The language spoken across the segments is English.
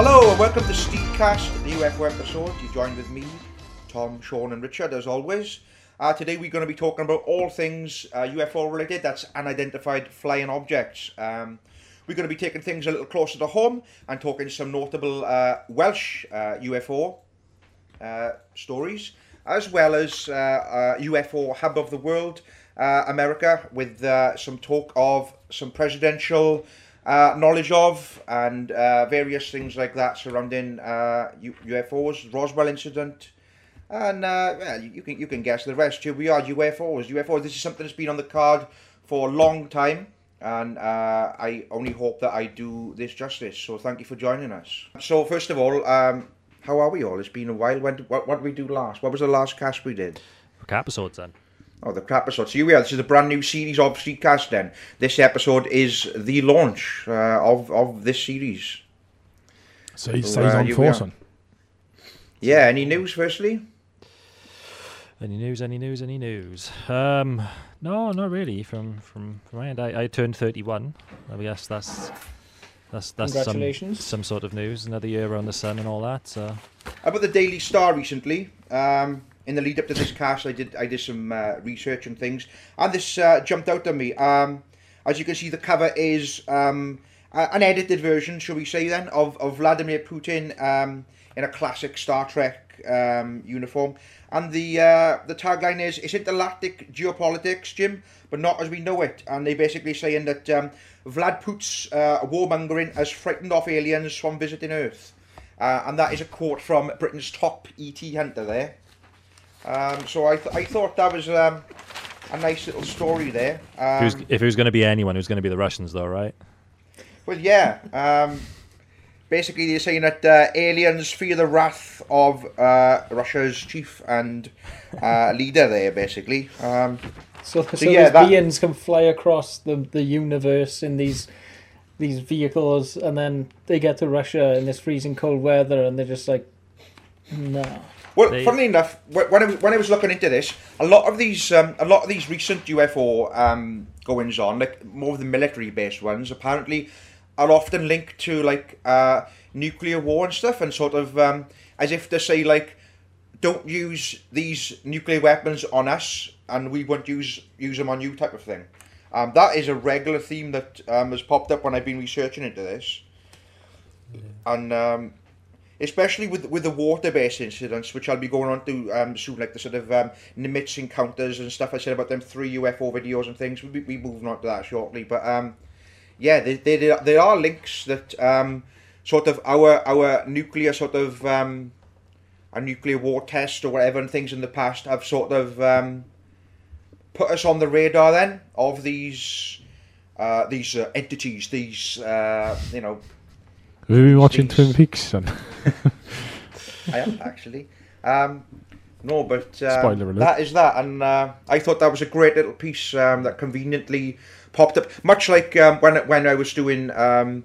Hello and welcome to Steedcast, the UFO episode. You joined with me, Tom, Sean, and Richard as always. Uh, today we're going to be talking about all things uh, UFO related. That's unidentified flying objects. Um, we're going to be taking things a little closer to home and talking some notable uh, Welsh UFO uh, stories, as well as uh, UFO hub of the world, uh, America, with some talk of some presidential uh, knowledge of and uh, various things like that surrounding uh, UFOs, Roswell incident, and uh, well, you, you, can you can guess the rest. Here we are, UFOs. UFOs. This is something that's been on the card for a long time, and uh, I only hope that I do this justice. So thank you for joining us. So first of all, um, how are we all? It's been a while. When what, what did we do last? What was the last cast we did? What episodes then? Oh, the crap episode. So here we are. This is a brand new series of Steedcast then. This episode is the launch uh, of, of this series. So he stays uh, on force on. Yeah, any news firstly? Any news, any news, any news? Um, no, not really. From from, from my end, I, I turned 31. I guess that's that's that's some, some sort of news. Another year around the sun and all that. So. How about the Daily Star recently? Um, in the lead up to this cast, I did I did some uh, research and things, and this uh, jumped out at me. Um, as you can see, the cover is um, an edited version, shall we say, then, of, of Vladimir Putin um, in a classic Star Trek um, uniform. And the uh, the tagline is "It's intergalactic geopolitics, Jim, but not as we know it." And they're basically saying that um, Vlad Putin's uh, warmongering has frightened off aliens from visiting Earth. Uh, and that is a quote from Britain's top ET hunter there. Um, so I, th- I thought that was um, a nice little story there. Um, if, it was, was going to be anyone, it was going to be the Russians, though, right? Well, yeah. Um, basically, they're saying that uh, aliens fear the wrath of uh, Russia's chief and uh, leader there, basically. Um, so, so, so yeah, these that... beings can fly across the, the universe in these these vehicles, and then they get to Russia in this freezing cold weather, and they're just like, no. Well, they... funnily enough, when I was when I was looking into this, a lot of these um, a lot of these recent UFO um, goings on, like more of the military based ones, apparently are often linked to like uh, nuclear war and stuff, and sort of um, as if to say like, don't use these nuclear weapons on us, and we won't use use them on you, type of thing. Um, that is a regular theme that um, has popped up when I've been researching into this, yeah. and um, especially with with the water-based incidents, which I'll be going on to um, soon, like the sort of um, Nimitz encounters and stuff I said about them three UFO videos and things. We'll be, moving on to that shortly, but um, yeah, there, there, are links that um, sort of our our nuclear sort of um, a nuclear war test or whatever and things in the past have sort of um, put us on the radar then of these uh, these uh, entities, these uh, you know have you been watching Twin Peaks, son? I am actually. Um, no, but Spoiler alert. that is that, and uh, I thought that was a great little piece um, that conveniently popped up, much like um, when when I was doing um,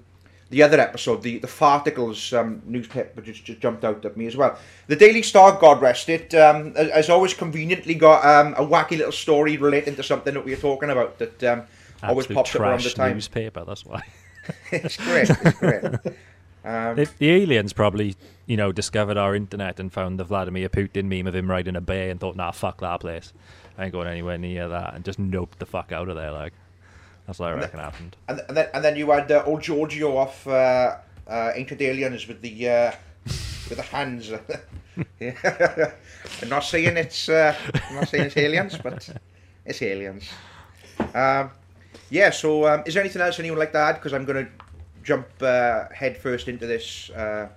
the other episode, the the Farticles um, newspaper just, just jumped out at me as well. The Daily Star, God rest it, um, has always conveniently got um, a wacky little story relating to something that we are talking about that um, always pops up around the time. Newspaper, that's why. it's great. It's great. Um, the, the, aliens probably, you know, discovered our internet and found the Vladimir Putin meme of him riding a bay and thought, nah, fuck that place. I ain't going anywhere near that, and just noped the fuck out of there. Like that's what I reckon happened. And, and, then and then you had uh, old Giorgio off uh, uh, Ancient Aliens with the uh, with the hands. I'm not saying it's uh, I'm not saying it's aliens, but it's aliens. Um, yeah. So, um, is there anything else anyone would like to add? Because I'm going to jump uh, head first into this uh,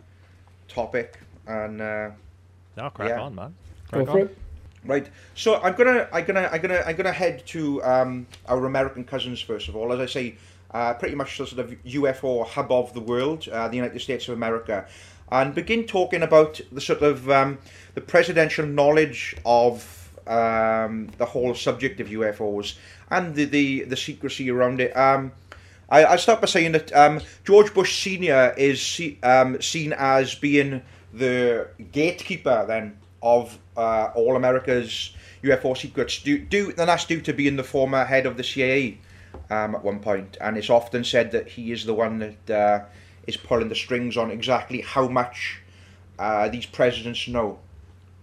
topic and uh, no, crack yeah. on, man. Crack Go for on. it. Right. So I'm gonna I'm gonna I'm gonna I'm gonna head to um, our American cousins first of all. As I say, uh, pretty much the sort of UFO hub of the world, uh, the United States of America, and begin talking about the sort of um, the presidential knowledge of um, the whole subject of UFOs and the the, the secrecy around it. Um, I, I start by saying that um, George Bush Senior is see, um, seen as being the gatekeeper then of uh, all America's UFO secrets. Due, due, and that's due to being the former head of the CIA um, at one point, and it's often said that he is the one that uh, is pulling the strings on exactly how much uh, these presidents know.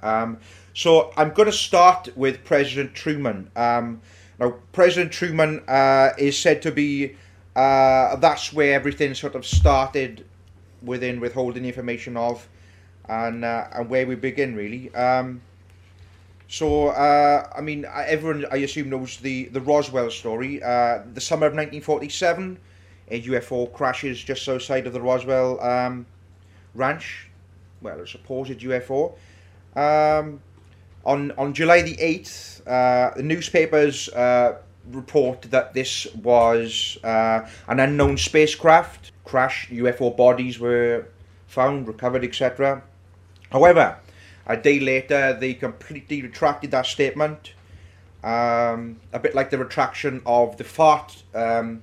Um, so I'm going to start with President Truman. Um, now, President Truman uh, is said to be uh, that's where everything sort of started within withholding information of, and uh, and where we begin really. Um, so uh, I mean, everyone I assume knows the the Roswell story. Uh, the summer of 1947, a UFO crashes just outside of the Roswell um, ranch. Well, a supposed UFO. Um, on on July the eighth, uh, the newspapers uh, report that this was uh, an unknown spacecraft crash. UFO bodies were found, recovered, etc. However, a day later, they completely retracted that statement. Um, a bit like the retraction of the fart um,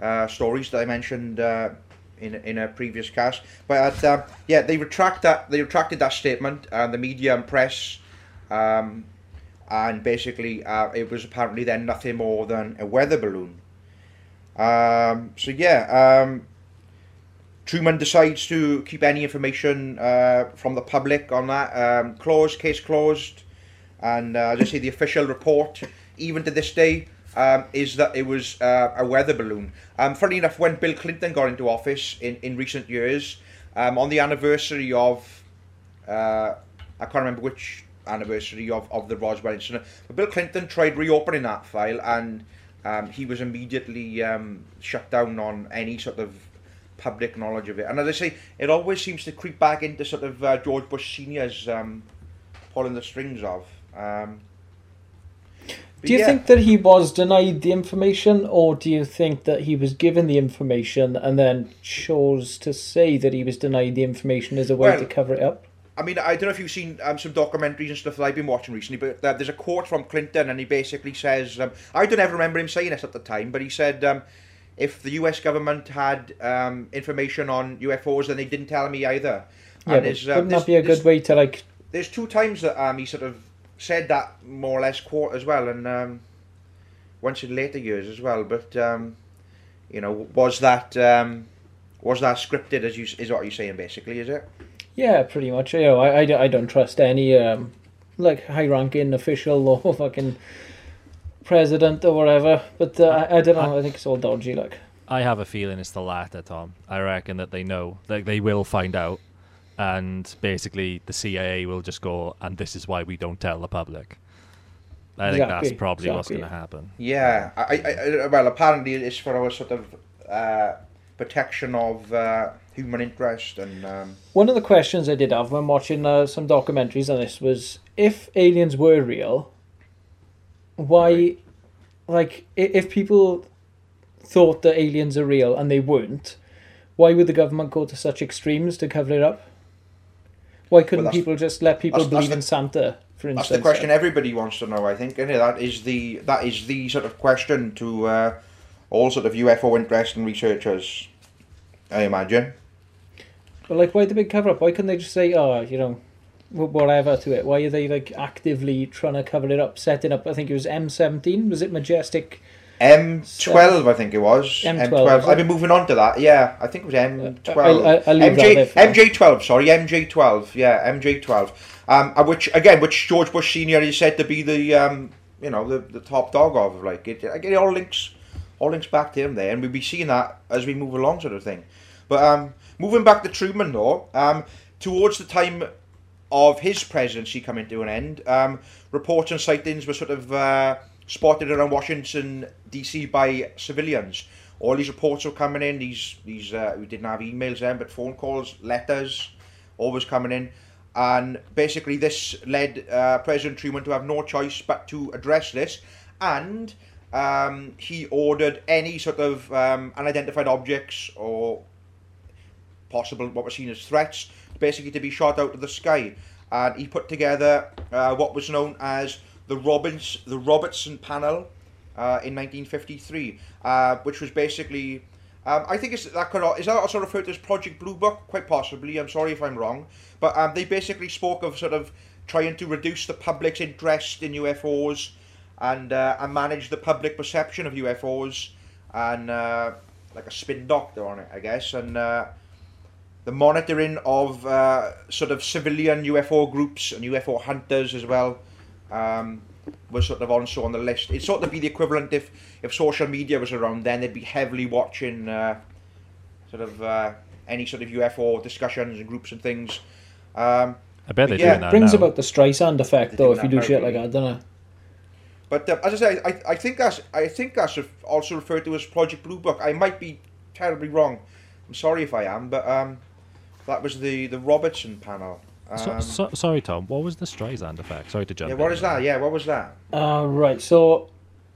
uh, stories that I mentioned uh, in in a previous cast. But uh, yeah, they retract that. They retracted that statement, and the media and press um, and basically uh, it was apparently then nothing more than a weather balloon. Um, so yeah, um, Truman decides to keep any information uh, from the public on that. Um, closed, case closed, and uh, as I say, the official report, even to this day, um, is that it was uh, a weather balloon. Um, funny enough, when Bill Clinton got into office in, in recent years, um, on the anniversary of, uh, I can't remember which anniversary of, of the Roswell incident. But Bill Clinton tried reopening that file and um, he was immediately um, shut down on any sort of public knowledge of it. And as I say, it always seems to creep back into sort of uh, George Bush Senior's um, pulling the strings of. Um, do you yeah. think that he was denied the information, or do you think that he was given the information and then chose to say that he was denied the information as a way well, to cover it up? I mean, I don't know if you've seen um, some documentaries and stuff that I've been watching recently, but uh, there's a quote from Clinton, and he basically says, um, I don't ever remember him saying this at the time, but he said, um, if the US government had um, information on UFOs, then they didn't tell me either. Yeah, and but uh, wouldn't that be a good way to like? There's two times that um, he sort of said that more or less quote as well, and um, once in later years as well. But um, you know, was that um, was that scripted? As you is what you're saying, basically, is it? Yeah, pretty much. You know, I, I, I don't trust any um, like high ranking official or fucking president or whatever. But uh, I, I don't know. I think it's all dodgy. Like I have a feeling it's the latter, Tom. I reckon that they know that they will find out, and basically the CIA will just go, and this is why we don't tell the public. I think exactly. that's probably exactly. what's going to happen. Yeah, I, I, well, apparently it's for our sort of uh, protection of uh, human interest and. Um... One of the questions I did have when watching uh, some documentaries on this was if aliens were real, why, right. like, if people thought that aliens are real and they weren't, why would the government go to such extremes to cover it up? Why couldn't well, people just let people that's, believe that's the, in Santa? For instance, that's the question everybody wants to know. I think, and that is the that is the sort of question to uh, all sort of UFO interest and researchers. I imagine. But like, why the big cover up? Why couldn't they just say, oh, you know, whatever to it? Why are they like actively trying to cover it up, setting up? I think it was M seventeen. Was it Majestic? M twelve, I think it was. M twelve. I've been moving on to that. Yeah, I think it was M twelve. MJ MJ twelve. Sorry, MJ twelve. Yeah, MJ twelve. Um, uh, which again, which George Bush Senior is said to be the um, you know, the, the top dog of. Like it, it all links, all links back to him there, and we'll be seeing that as we move along, sort of thing. But um, moving back to Truman, though, um, towards the time of his presidency coming to an end, um, reports and sightings were sort of uh, spotted around Washington D.C. by civilians. All these reports were coming in. These these uh, we didn't have emails then, but phone calls, letters, always coming in. And basically, this led uh, President Truman to have no choice but to address this. And um, he ordered any sort of um, unidentified objects or possible what were seen as threats, basically to be shot out of the sky. And he put together uh, what was known as the Robbins, the Robertson Panel uh, in 1953, uh, which was basically. Um, I think it's that could is that also referred to as Project Blue Book? Quite possibly. I'm sorry if I'm wrong, but um, they basically spoke of sort of trying to reduce the public's interest in UFOs and uh, and manage the public perception of UFOs and uh, like a spin doctor on it, I guess, and uh, the monitoring of uh, sort of civilian UFO groups and UFO hunters as well um, was sort of also on the list. It'd sort of be the equivalent if if social media was around then, they'd be heavily watching uh, sort of uh, any sort of UFO discussions and groups and things. Um, I bet they're yeah, doing that Brings now. about the Streisand effect, They're though, if you do shit like that, don't it? But uh, as I say, I, I think that's I think that's also referred to as Project Blue Book. I might be terribly wrong. I'm sorry if I am, but um, that was the the Robertson panel. Um, so, sorry, Tom. What was the Streisand effect? Sorry to jump. yeah, in what is there. that? Yeah, what was that? Uh, right, so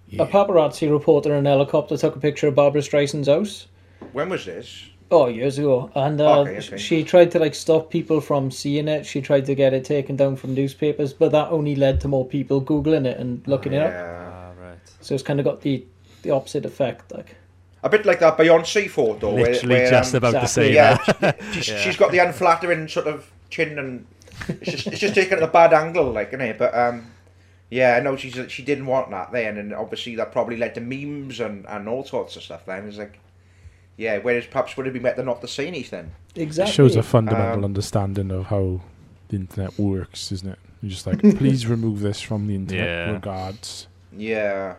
Yeah. a paparazzi reporter in a helicopter took a picture of Barbra Streisand's house. When was this? Oh, years ago, and uh, Okay, okay. she tried to like stop people from seeing it. She tried to get it taken down from newspapers, but that only led to more people googling it and looking it up. Yeah. Ah, right. So it's kind of got the the opposite effect. Like, A bit like that Beyonce photo. where- Literally where, just um, about to exactly, say yeah, that. she's, Yeah. she's got the unflattering sort of chin and it's just it's just taken at a bad angle, like, isn't it? But um, yeah, I know she's she didn't want that then, and obviously that probably led to memes and, and all sorts of stuff. Then it's like, yeah, whereas perhaps would have been better not to say anything. It exactly. shows a fundamental Um, understanding of how the internet works, isn't it? You're just like, please remove this from the internet. Yeah. Regards. Yeah,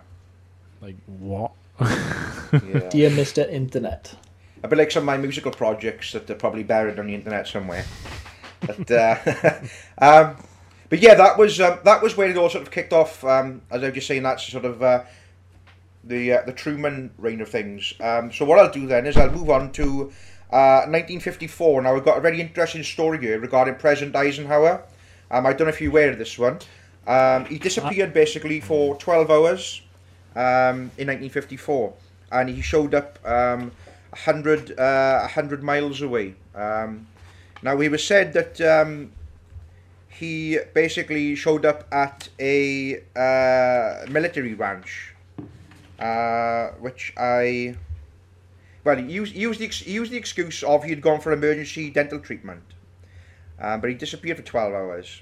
Like what? yeah. Dear Mr. Internet. a bit like some of my musical projects that are probably buried on the internet somewhere. But uh, um, but yeah, that was um, that was where it all sort of kicked off. Um, as I was just saying, that's sort of uh, the uh, the Truman reign of things. Um, so what I'll do then is I'll move on to uh, 1954. Now we've got a very interesting story here regarding President Eisenhower. Um, I don't know if you're aware of this one. Um, he disappeared basically for 12 hours um, in 1954, and he showed up um, 100, uh, 100 miles away. Um, now, it was said that um, he basically showed up at a uh, military ranch, uh, which I. Well, he used, he, used the, used the excuse of he had gone for emergency dental treatment, um, but he disappeared for 12 hours.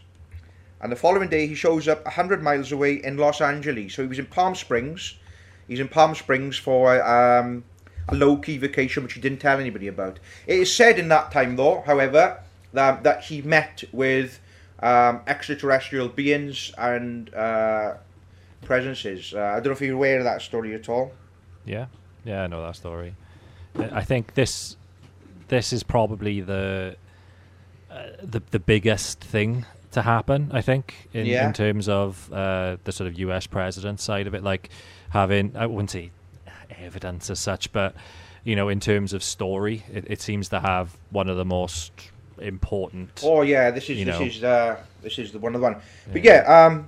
And the following day, he shows up 100 miles away in Los Angeles. So he was in Palm Springs. He's in Palm Springs for um, a low key vacation, which he didn't tell anybody about. It is said in that time, though, however, that, that he met with um, extraterrestrial beings and uh, presences. Uh, I don't know if you're aware of that story at all. Yeah, yeah, I know that story. I think this this is probably the uh, the the biggest thing to happen. I think in, Yeah. in terms of uh, the sort of U.S. president side of it, like having I wouldn't say evidence as such, but you know, in terms of story, it, it seems to have one of the most important. Oh yeah, this is this know. is uh, this is the one of the one. But yeah, um,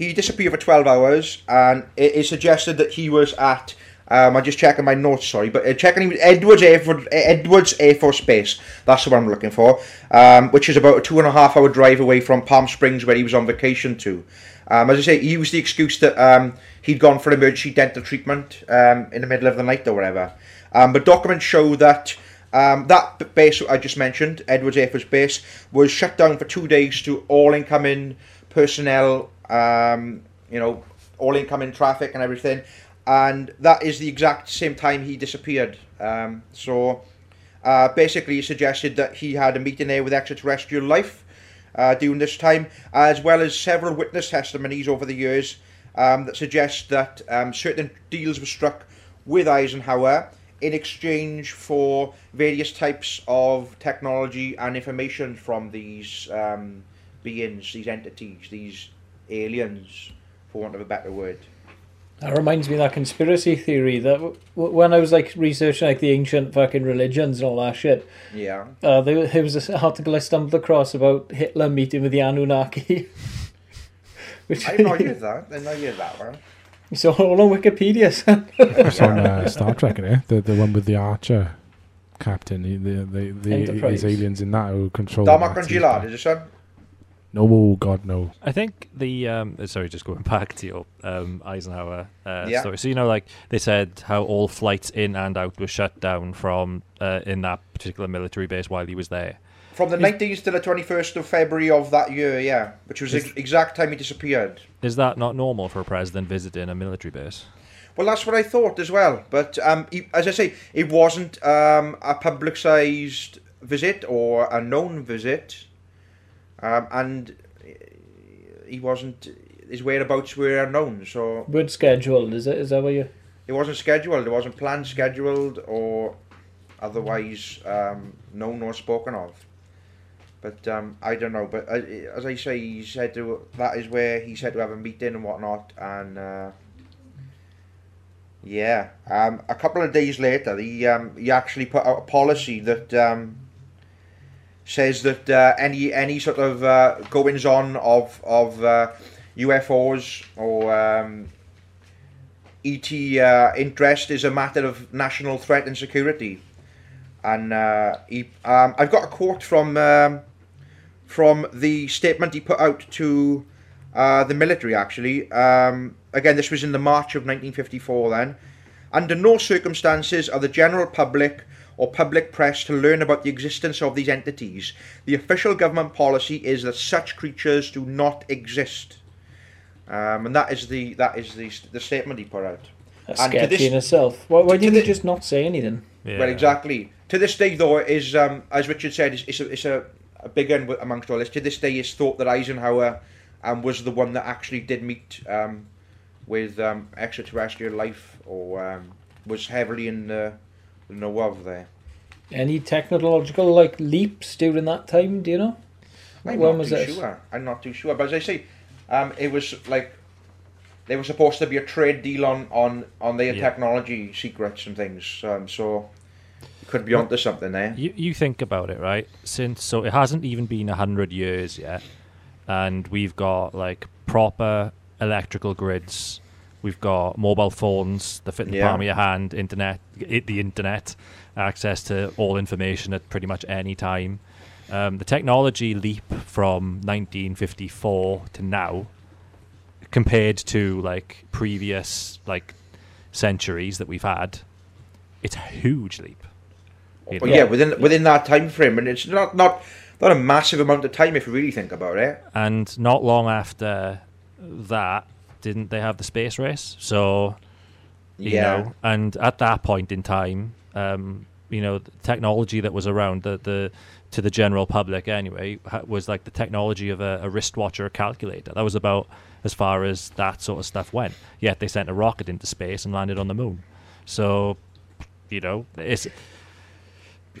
he disappeared for twelve hours, and it is suggested that he was at. Um, I'm just checking my notes, sorry, but uh, checking Edwards Air Force, Edwards Air Force Base. That's one I'm looking for, um, which is about a two and a half hour drive away from Palm Springs, where he was on vacation to. Um, as I say, he used the excuse that um, he'd gone for emergency dental treatment um, in the middle of the night or whatever. Um, but documents show that that base I just mentioned, Edwards Air Force Base, was shut down for two days to all incoming personnel, um, you know, all incoming traffic and everything. And that is the exact same time he disappeared. Um, so uh, basically, he suggested that he had a meeting there with extraterrestrial life uh, during this time, as well as several witness testimonies over the years um, that suggest that um, certain deals were struck with Eisenhower in exchange for various types of technology and information from these um, beings, these entities, these aliens, for want of a better word. That reminds me of that conspiracy theory that w- w- when I was like researching like the ancient fucking religions and all that shit, Yeah. uh, there, there was this article I stumbled across about Hitler meeting with the Anunnaki. Which I've not heard that. I've not heard that one. it's all on Wikipedia. son. It's on uh, Star Trek, eh? The the one with the Archer captain. The the, the, the Enterprise. aliens in that who control. Darmok the and Nazis. Gillard, is it, son? No, oh God, no. I think the um, uh, sorry, just going back to your um, Eisenhower uh, Yeah. story. So you know, like they said, how all flights in and out were shut down from uh, in that particular military base while he was there. From the 19th to the 21st of February of that year, yeah. Which was the exact time he disappeared. Is that not normal for a president visiting a military base? Well, that's what I thought as well. But um, he, as I say, it wasn't um, a publicised visit or a known visit, um, and he wasn't. His whereabouts were unknown. So. Weren't scheduled, is it? Is that what you? It wasn't scheduled. It wasn't planned, scheduled, or otherwise um, known or spoken of. But um, I don't know. But uh, as I say, he said to, that is where he said to have a meeting and whatnot, and uh, yeah, um, a couple of days later, he um, he actually put out a policy that um, says that uh, any any sort of uh, goings on of of uh, UFOs or um, ET uh, interest is a matter of national threat and security. And uh, he, um, I've got a quote from um, from the statement he put out to uh, the military. Actually, um, again, this was in the March of 1954. Then, under no circumstances are the general public or public press to learn about the existence of these entities. The official government policy is that such creatures do not exist. Um, and that is the that is the the statement he put out. That's and sketchy this, in itself. Why, why didn't he just not say anything? Yeah. Well, exactly. To this day, though, is um, as Richard said, it's, it's a, it's a, a big one amongst all this. To this day, it's thought that Eisenhower um, was the one that actually did meet um, with um, extraterrestrial life, or um, was heavily in the, the know of there. Any technological like leaps during that time? Do you know? I'm when not too this? sure. I'm not too sure, but as I say, um, it was like they were supposed to be a trade deal on on on their yeah. technology secrets and things. Um, so you could be onto something there. You you think about it, right? Since so it hasn't even been a hundred years yet, and we've got like proper electrical grids. We've got mobile phones that fit in the yeah. palm of your hand, internet, it, the internet, access to all information at pretty much any time. Um, the technology leap from 1954 to now, compared to like previous like centuries that we've had, it's a huge leap. You know? well, yeah, within within that time frame, and it's not not not a massive amount of time if you really think about it. And not long after that, didn't they have the space race? So, you yeah. know, and at that point in time, um, you know, the technology that was around the the to the general public anyway was like the technology of a, a wristwatch or a calculator. That was about as far as that sort of stuff went. Yet they sent a rocket into space and landed on the moon. So, you know, it's.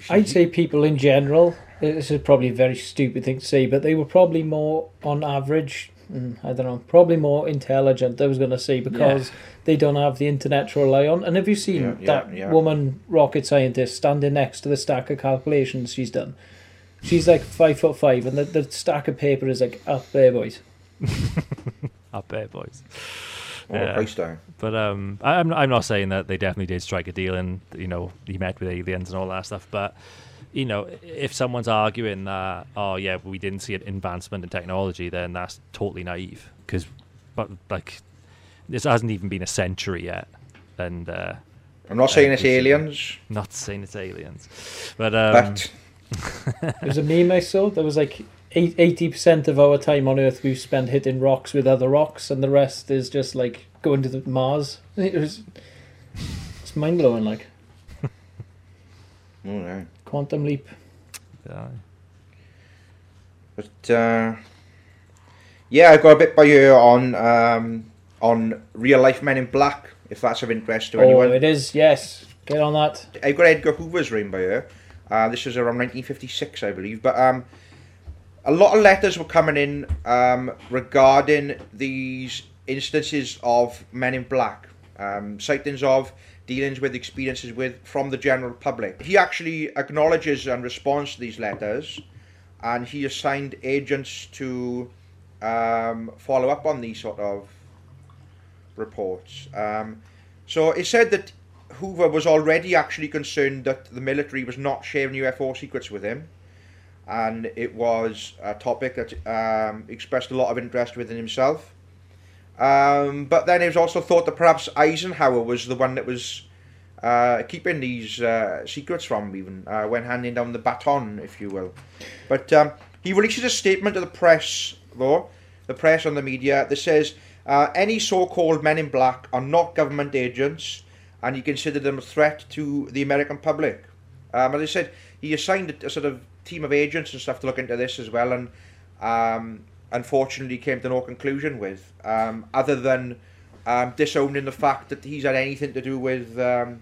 I'd say people in general. This is probably a very stupid thing to say, but they were probably more, on average, mm, I don't know, probably more intelligent. I was going to say because yeah. they don't have the internet to rely on. And have you seen yeah, that yeah, woman rocket scientist standing next to the stack of calculations she's done? She's like five foot five, and the, the stack of paper is like up there, boys. up there, boys. Yeah. But um, I'm I'm not saying that they definitely did strike a deal, and you know he met with aliens and all that stuff. But you know, if someone's arguing that, oh yeah, we didn't see an advancement in technology, then that's totally naive. Because, but like, this hasn't even been a century yet, and uh, I'm not saying it's aliens. Not saying it's aliens, but um, but There's a meme I saw. There was like eighty percent of our time on Earth we've spent hitting rocks with other rocks, and the rest is just like going to the Mars. It was it's mind blowing. Like, oh, quantum leap. Yeah. But uh, yeah, I've got a bit by you on um, on real life Men in Black. If that's of interest to oh, anyone, it is. Yes, get on that. I've got Edgar Hoover's ring by you. Uh, this was around 1956, I believe. But um, a lot of letters were coming in um, regarding these instances of men in black, um, sightings of, dealings with, experiences with from the general public. He actually acknowledges and responds to these letters, and he assigned agents to um, follow up on these sort of reports. Um, so it said that Hoover was already actually concerned that the military was not sharing UFO secrets with him, and it was a topic that um, expressed a lot of interest within himself. Um, but then it was also thought that perhaps Eisenhower was the one that was uh, keeping these uh, secrets from even uh, when handing down the baton, if you will. But um, he releases a statement to the press, though, the press and the media, that says uh, any so-called men in black are not government agents, and he considered them a threat to the American public. Um, as I said, he assigned a, a, sort of team of agents and stuff to look into this as well, and um, unfortunately came to no conclusion with, um, other than um, disowning the fact that he's had anything to do with um,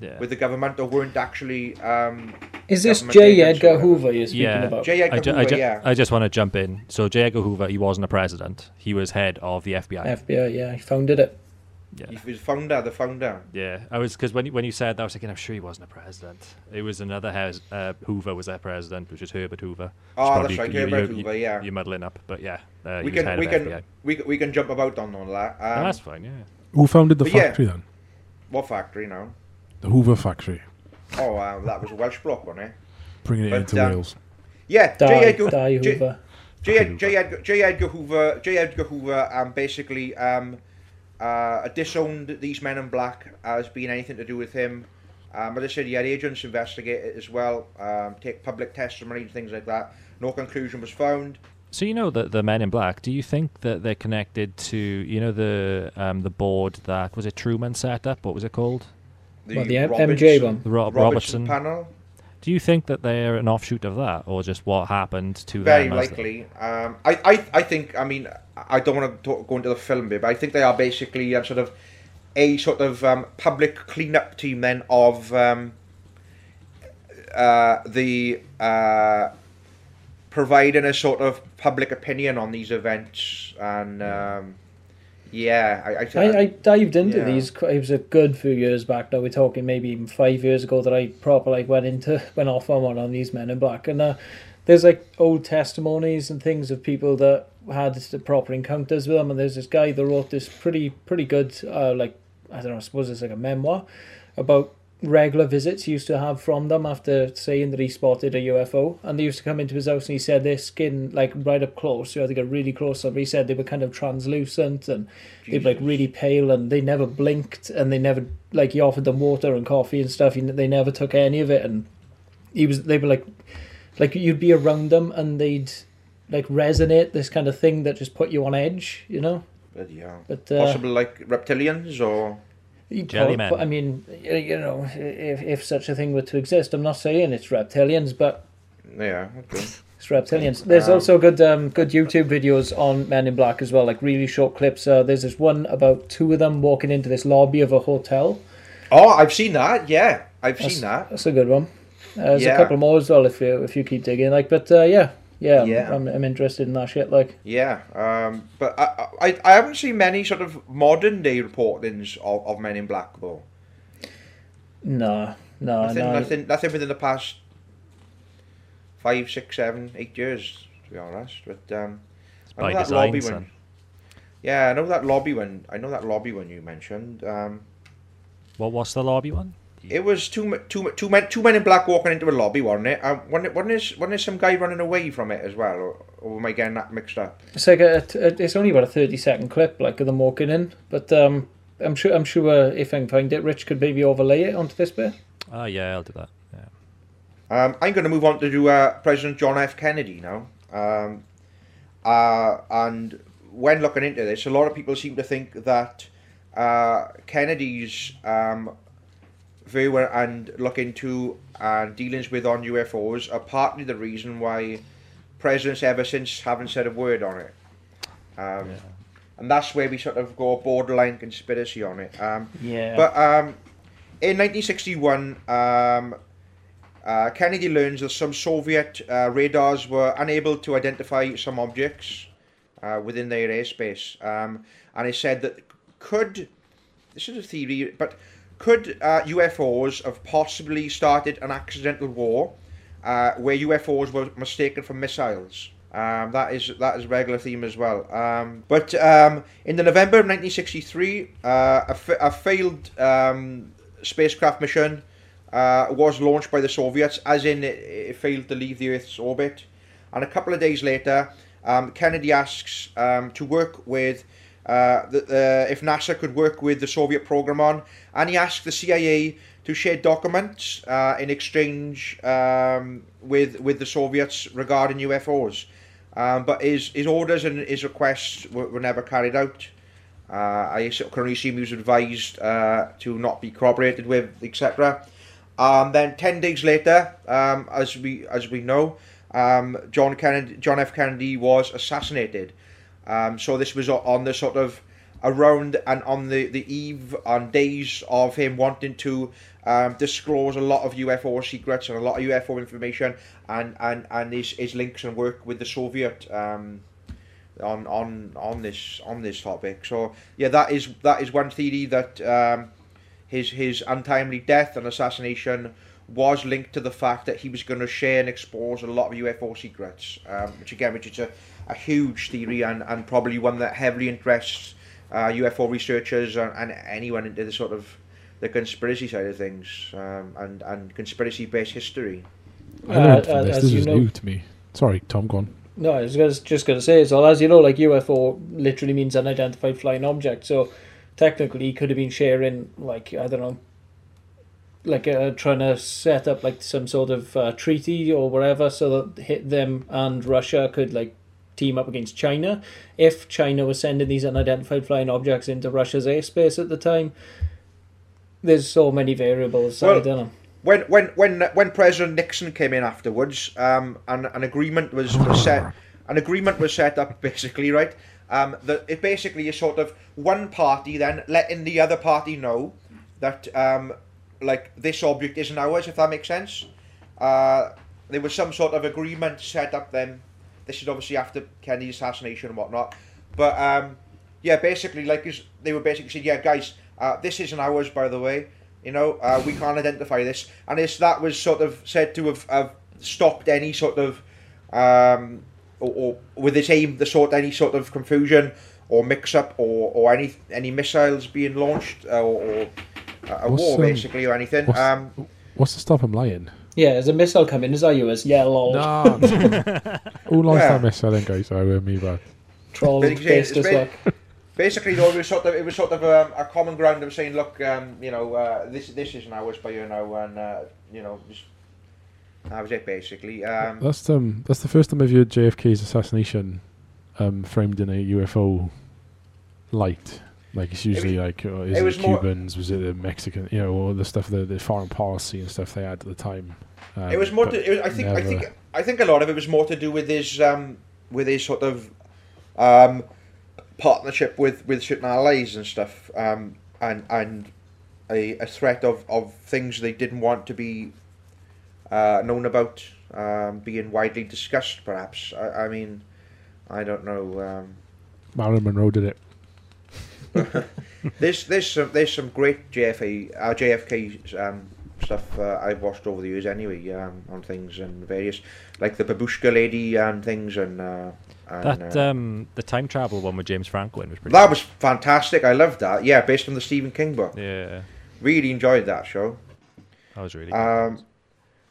Yeah. with the government or weren't actually. Um, Is this government J. Edgar. Hoover you're speaking Yeah. about? J. Edgar I, ju- Hoover, I, ju- yeah. I just want to jump in. So J. Edgar Hoover, he wasn't a president. He was head of the FBI. FBI, yeah, he founded it. Yeah. He was founder, the founder. Yeah, I was because when you, when you said that, I was thinking, I'm sure he wasn't a president. It was another house. Uh, Hoover was their president, which is Herbert Hoover. Oh, It's that's right, you- Herbert you- Hoover, yeah. You're muddling up, but yeah, uh, we he was can we can we, can- we can jump about on all that. No, Um, that's fine. Yeah. Who founded the But yeah. factory then? what factory now? The Hoover factory. Oh, uh, that was a Welsh bloke, wasn't it? Bringing it But, into um, Wales. Yeah, Die, J. Edgar, Die Hoover. J. Ed- J. Edgar, J. Edgar Hoover, J. Edgar Hoover, um, basically um, uh, disowned these men in black as being anything to do with him. Um, but I said he had agents investigate it as well, um, take public testimony and things like that. No conclusion was found. So you know the the Men in Black. Do you think that they're connected to you know the um the board that was it Truman set up? What was it called? Well, the M- MJ one. The Ro- Robertson Robertson. panel. Do you think that they're an offshoot of that, or just what happened to Very them? the- likely. Um, I, I, I think. I mean, I don't want to go into the film bit, but I think they are basically um, sort of a sort of um, public cleanup team then of um, uh, the uh, providing a sort of public opinion on these events and um, yeah, I, I, I, I dived into Yeah. these. It was a good few years back. Now we're talking maybe even five years ago that I proper like went into went off on one on these Men in Black, and uh, there's like old testimonies and things of people that had the proper encounters with them. And there's this guy that wrote this pretty pretty good uh, like I don't know, I suppose it's like a memoir about regular visits he used to have from them after saying that he spotted a UFO. And they used to come into his house and he said their skin like right up close, you had to get really close. So he said they were kind of translucent and they were like really pale and they never blinked and they never like he offered them water and coffee and stuff. He, they never took any of it and he was they were like like you'd be around them and they'd like resonate this kind of thing that just put you on edge, you know. but yeah, But uh, possible like reptilians or you Jelly prob- men. I mean, you know, if if such a thing were to exist, I'm not saying it's reptilians, but yeah, okay. it's reptilians. There's Um, also good um good YouTube videos on Men in Black as well, like really short clips. Uh, there's this one about two of them walking into this lobby of a hotel. Oh, I've seen that. Yeah, I've That's- seen that. That's a good one. Uh, there's Yeah. a couple more as well if you if you keep digging. Like, but uh, yeah, yeah, I'm- Yeah. I'm, I'm interested in that shit. Like, Yeah, um, but I, I I haven't seen many sort of modern day reportings of, of Men in Black though. no, no, Nothing, no. nothing, nothing within the past five, six, seven, eight years, to be honest. But um, I know that design, lobby son. one. Yeah, I know that lobby one. I know that lobby one you mentioned. Um, What was the lobby one? It was two, me- two, men, two men in black walking into a lobby, wasn't it? Um, wasn't it, wasn't there, wasn't there some guy running away from it as well, or, or am I getting that mixed up? It's like a, a- it's only about a thirty second clip, like of them walking in. But um, I'm sure I'm sure uh, if I can find it, Rich could maybe overlay it onto this bit. Oh yeah, I'll do that. Yeah. Um, I'm going to move on to do uh, President John F. Kennedy now. Um, uh, and when looking into this, a lot of people seem to think that uh, Kennedy's um, view and look into and dealings with on UFOs are partly the reason why presidents ever since haven't said a word on it. Um, And that's where we sort of go borderline conspiracy on it. Um, Yeah. but um, in 1961, um, uh, Kennedy learns that some Soviet uh, radars were unable to identify some objects uh, within their airspace. Um, and he said that could, this is a theory, but could uh, UFOs have possibly started an accidental war uh, where UFOs were mistaken for missiles? Um, that is that is a regular theme as well. Um, but um, in the November of 1963, uh, a, fa- a failed um, spacecraft mission uh, was launched by the Soviets, as in it, it failed to leave the Earth's orbit. And a couple of days later, um, Kennedy asks um, to work with uh, the, if NASA could work with the Soviet program on, and he asked the CIA to share documents uh, in exchange um, with with the Soviets regarding UFOs. Um, but his his orders and his requests were, were never carried out. Uh, I currently assume he was advised uh, to not be corroborated with, etc. Um, then ten days later, um, as we as we know, um, John Kennedy, John F. Kennedy was assassinated. Um, so this was on the sort of around and on the, the eve on days of him wanting to um, disclose a lot of UFO secrets and a lot of UFO information and, and, and his, his links and work with the Soviet um, on on on this on this topic. So yeah, that is that is one theory that um, his his untimely death and assassination was linked to the fact that he was going to share and expose a lot of UFO secrets, um, which again, which is a, a huge theory and, and probably one that heavily interests uh, UFO researchers and, and anyone into the sort of the conspiracy side of things um, and and conspiracy based history. I learned from uh, this. This is know, new to me. Sorry, Tom, go on. No, I was just going to say, so as you know, like UFO literally means unidentified flying object. So technically, he could have been sharing, like, I don't know, like uh, trying to set up like some sort of uh, treaty or whatever so that hit them and Russia could like team up against China. If China was sending these unidentified flying objects into Russia's airspace at the time, there's so many variables. Well, I don't know. When when when when President Nixon came in afterwards, um, and an agreement was, was set, an agreement was set up basically, right? Um, that it basically is sort of one party then letting the other party know that um, like this object isn't ours, if that makes sense. Uh, there was some sort of agreement set up then. This is obviously after Kennedy's assassination and whatnot. But um, yeah, basically, like they were basically saying, yeah, guys, uh, this isn't ours, by the way. You know, uh, we can't identify this, and it's that was sort of said to have, have stopped any sort of, um, or, or with its aim, the sort any sort of confusion or mix up or, or any any missiles being launched uh, or, or a what's, war um, basically or anything. What's, um, what's to stop him lying? Yeah, there's a missile coming. Is that you? As yeah, lol. No. Who likes yeah. that missile then, guys? I with me, but troll based as well. Basically, though, it was sort of it was sort of um, a common ground of saying, look, um, you know, uh, this this isn't ours, but you know, and uh, you know, just, that was it basically. Um, that's um that's the first time I've heard JFK's assassination um, framed in a UFO light. Like it's usually it was, like uh, is it, it Cubans? Was it the Mexican? You know, all the stuff the the foreign policy and stuff they had at the time. Um, it was more. To, was, I think. Never. I think. I think a lot of it was more to do with his um, with his sort of um, partnership with with certain allies and stuff, um, and and a, a threat of, of things they didn't want to be uh, known about um, being widely discussed. Perhaps. I, I mean, I don't know. Um, Marilyn Monroe did it. there's there's some there's some great JFA uh, JFK um, stuff uh, I've watched over the years anyway um, on things and various like the babushka lady and things and. Uh, and, that uh, um, the time travel one with James Franco in was pretty. That cool. was fantastic. I loved that. Yeah, based on the Stephen King book. Yeah. Really enjoyed that show. That was really. Um,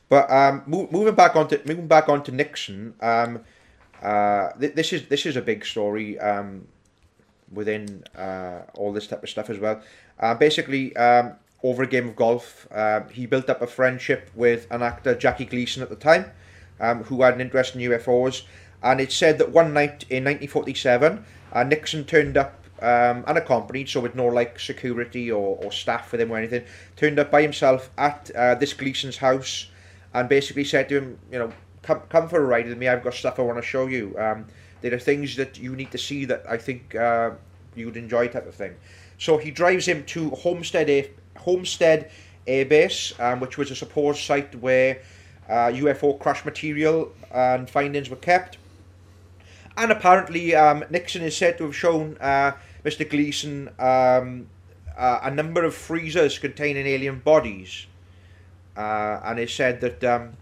but um, mo- moving back onto moving back onto Nixon. Um, uh, th- this is this is a big story. Um, within uh, all this type of stuff as well. Uh, basically, um, over a game of golf, uh, he built up a friendship with an actor, Jackie Gleason, at the time, um, who had an interest in UFOs. And it's said that one night in 1947, uh, Nixon turned up um, unaccompanied, so with no like security or, or staff with him or anything, turned up by himself at uh, this Gleason's house and basically said to him, you know, come come for a ride with me. I've got stuff I want to show you. Um, there are things that you need to see that I think uh, you'd enjoy, type of thing. So he drives him to Homestead Air, Homestead Air Base, um, which was a supposed site where uh, UFO crash material and findings were kept. And apparently, um, Nixon is said to have shown uh, Mr. Gleason um, uh, a number of freezers containing alien bodies. Uh, and it said that um,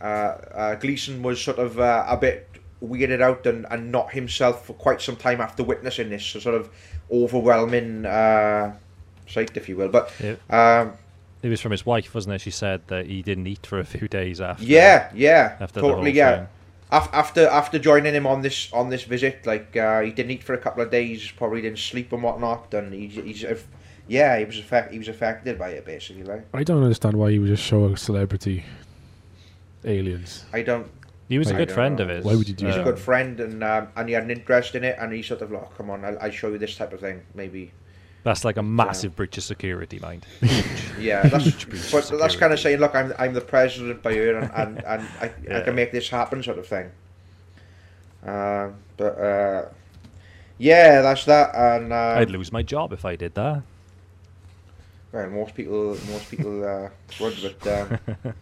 uh, uh, Gleason was sort of a bit weirded out and, and not himself for quite some time after witnessing this sort of overwhelming uh, sight, if you will. But um, it was from his wife, wasn't it? She said that he didn't eat for a few days after. Yeah, yeah, after totally, yeah. Thing. After after joining him on this on this visit, like uh, he didn't eat for a couple of days, probably didn't sleep and whatnot, and he, he's yeah, he was affect, he was affected by it basically. Like I don't understand why he would just show a celebrity aliens. I don't He was a good friend know. of his. Why would you do He's that? a good friend, and um, and he had an interest in it, and he sort of like, come on, I'll, I'll show you this type of thing, maybe. That's like a massive breach of security, mind. yeah, that's, but that's kind of saying, look, I'm I'm the president by you, and and, and I, yeah. I can make this happen, sort of thing. Uh, but uh, yeah, that's that, and um, I'd lose my job if I did that. Well, most people, most people uh, would, but um,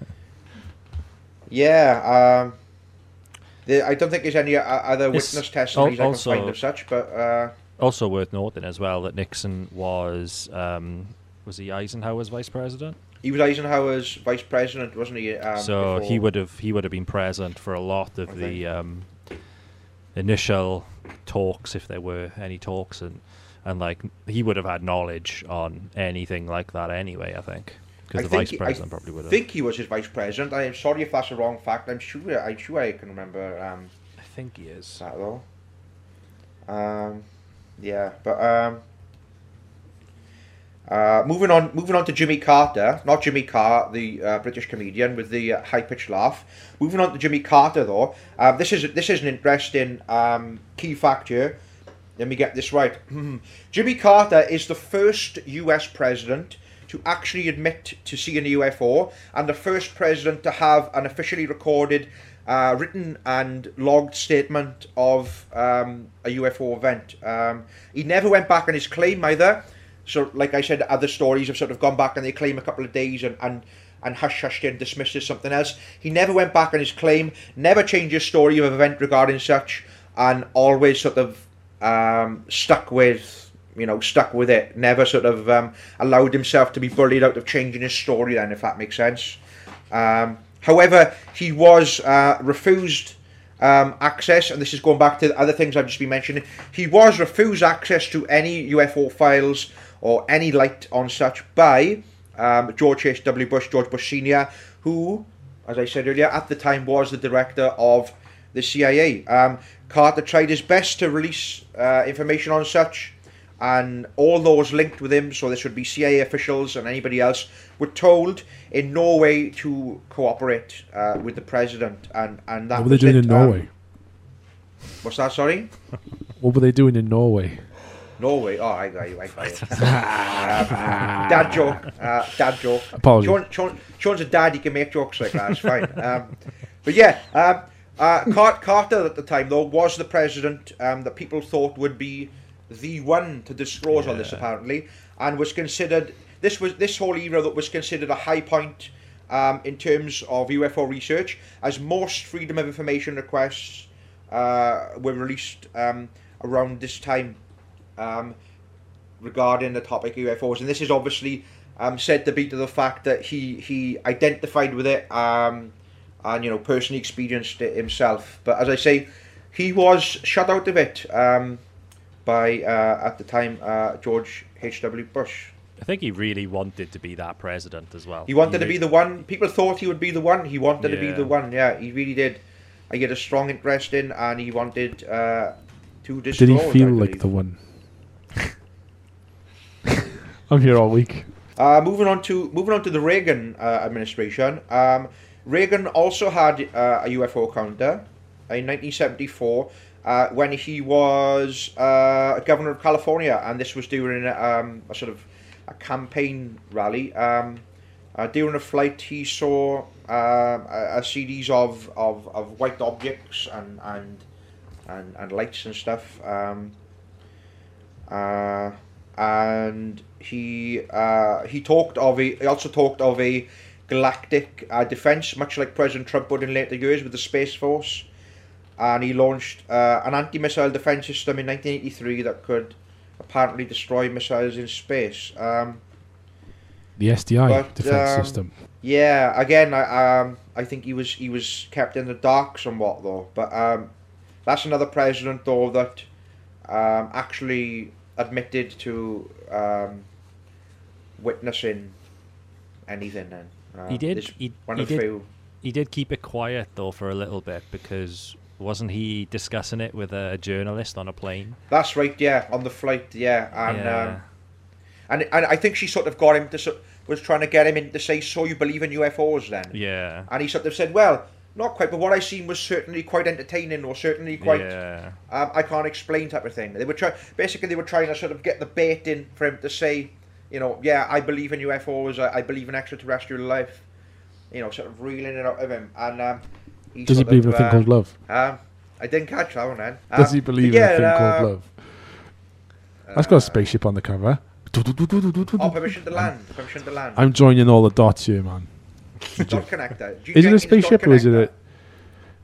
yeah, um, the, I don't think there's any uh, other witness testimonies also, I can find of such, but. Uh, also worth noting as well that Nixon was um, was he Eisenhower's vice president? He was Eisenhower's vice president, wasn't he? Um, so before? he would have he would have been present for a lot of I the um, initial talks, if there were any talks, and and like he would have had knowledge on anything like that anyway. I think because the vice president he, probably would have. I think he was his vice president. I'm sorry if that's a wrong fact. I'm sure I'm sure I can remember. Um, I think he is that though. Um, yeah, but um, uh, moving on, moving on to Jimmy Carter, not Jimmy Carr, the uh, British comedian with the uh, high-pitched laugh. Moving on to Jimmy Carter, though, uh, this is this is an interesting um, key fact here. Let me get this right. Jimmy Carter is the first U.S. president to actually admit to seeing a UFO, and the first president to have an officially recorded uh, written and logged statement of um, a UFO event. Um, he never went back on his claim either. So, like I said, other stories have sort of gone back and they claim a couple of days and, and, and hush hushed and dismissed as something else. He never went back on his claim, never changed his story of event regarding such, and always sort of um, stuck with you know, stuck with it. Never sort of um, allowed himself to be bullied out of changing his story. Then, if that makes sense. Um, However, he was uh, refused um, access, and this is going back to other things I've just been mentioning. He was refused access to any UFO files or any light on such by um, George H.W. Bush, George Bush Sr., who, as I said earlier, at the time was the director of the CIA. Um, Carter tried his best to release uh, information on such, and all those linked with him, so this would be CIA officials and anybody else, were told in Norway to cooperate uh, with the president, and and that. What were they doing it. in Norway? Um, what's that? Sorry. what were they doing in Norway? Norway. Oh, I got you. I got you. um, dad joke. Uh, dad joke. Apologies. Sean, Sean, Sean's a dad. He can make jokes like that. It's fine. Um, but yeah, um, uh, Carter at the time though was the president um, that people thought would be the one to disclose yeah. on this apparently, and was considered this was this whole era that was considered a high point um, in terms of UFO research, as most freedom of information requests uh, were released um, around this time um, regarding the topic UFOs, and this is obviously um, said to be to the fact that he he identified with it um, and you know personally experienced it himself. But as I say, he was shut out of it um, by uh, at the time uh, George H. W. Bush. I think he really wanted to be that president as well. He wanted he to be the one. People thought he would be the one. He wanted yeah. to be the one. Yeah, he really did. I get a strong interest in, and he wanted uh, to destroy. Did he feel like the one? I'm here all week. Uh, moving on to moving on to the Reagan uh, administration. Um, Reagan also had uh, a UFO counter in 1974 uh, when he was uh, governor of California, and this was during um, a sort of a campaign rally. Um, uh, during a flight, he saw uh, a, a, series of, of, of white objects and and and, and lights and stuff. Um, uh, and he uh, he talked of a he also talked of a galactic uh, defense, much like President Trump would in later years with the Space Force. And he launched uh, an anti-missile defense system in 1983 that could apparently destroy missiles in space. Um, the SDI but, defense um, system. Yeah, again, I um, I think he was he was kept in the dark somewhat though. But um, that's another president though that um, actually admitted to um, witnessing anything. Then uh, he did. He, he did. Few. He did keep it quiet though for a little bit because wasn't he discussing it with a journalist on a plane? That's right. Yeah, on the flight. Yeah, and yeah. Um, and and I think she sort of got him to was trying to get him in to say, "So you believe in UFOs then?" Yeah. And he sort of said, "Well, not quite, but what I seen was certainly quite entertaining, or certainly quite. Yeah. Um, I can't explain type of thing. They were trying basically they were trying to sort of get the bait in for him to say, you know, yeah, I believe in UFOs, I, I believe in extraterrestrial life, you know, sort of reeling it out of him, and um, does he believe of, in a thing uh, called love? Um, I didn't catch that one then. Does he um, believe yeah, in a thing uh, called love? That's got a spaceship on the cover. Oh, permission to land. Permission to land. I'm joining all the dots here, man. Dot connector. Is it a spaceship or is it a?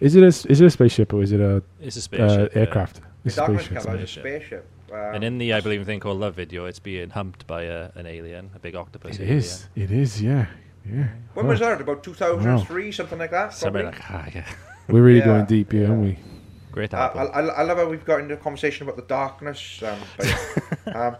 Is it a is it a spaceship or is it a? It's a spaceship. Uh, aircraft. It's a spaceship. Cover a spaceship. Um, and in the I believe in a thing called Love video, it's being humped by a, an alien, a big octopus. It is. It is. Yeah. Yeah. When was that? About 2003, wow. something like that. Something like ah, yeah. We're really yeah. going deep here, aren't we? Great album. I, I, I, love how we've got into a conversation about the darkness. Um, but, um,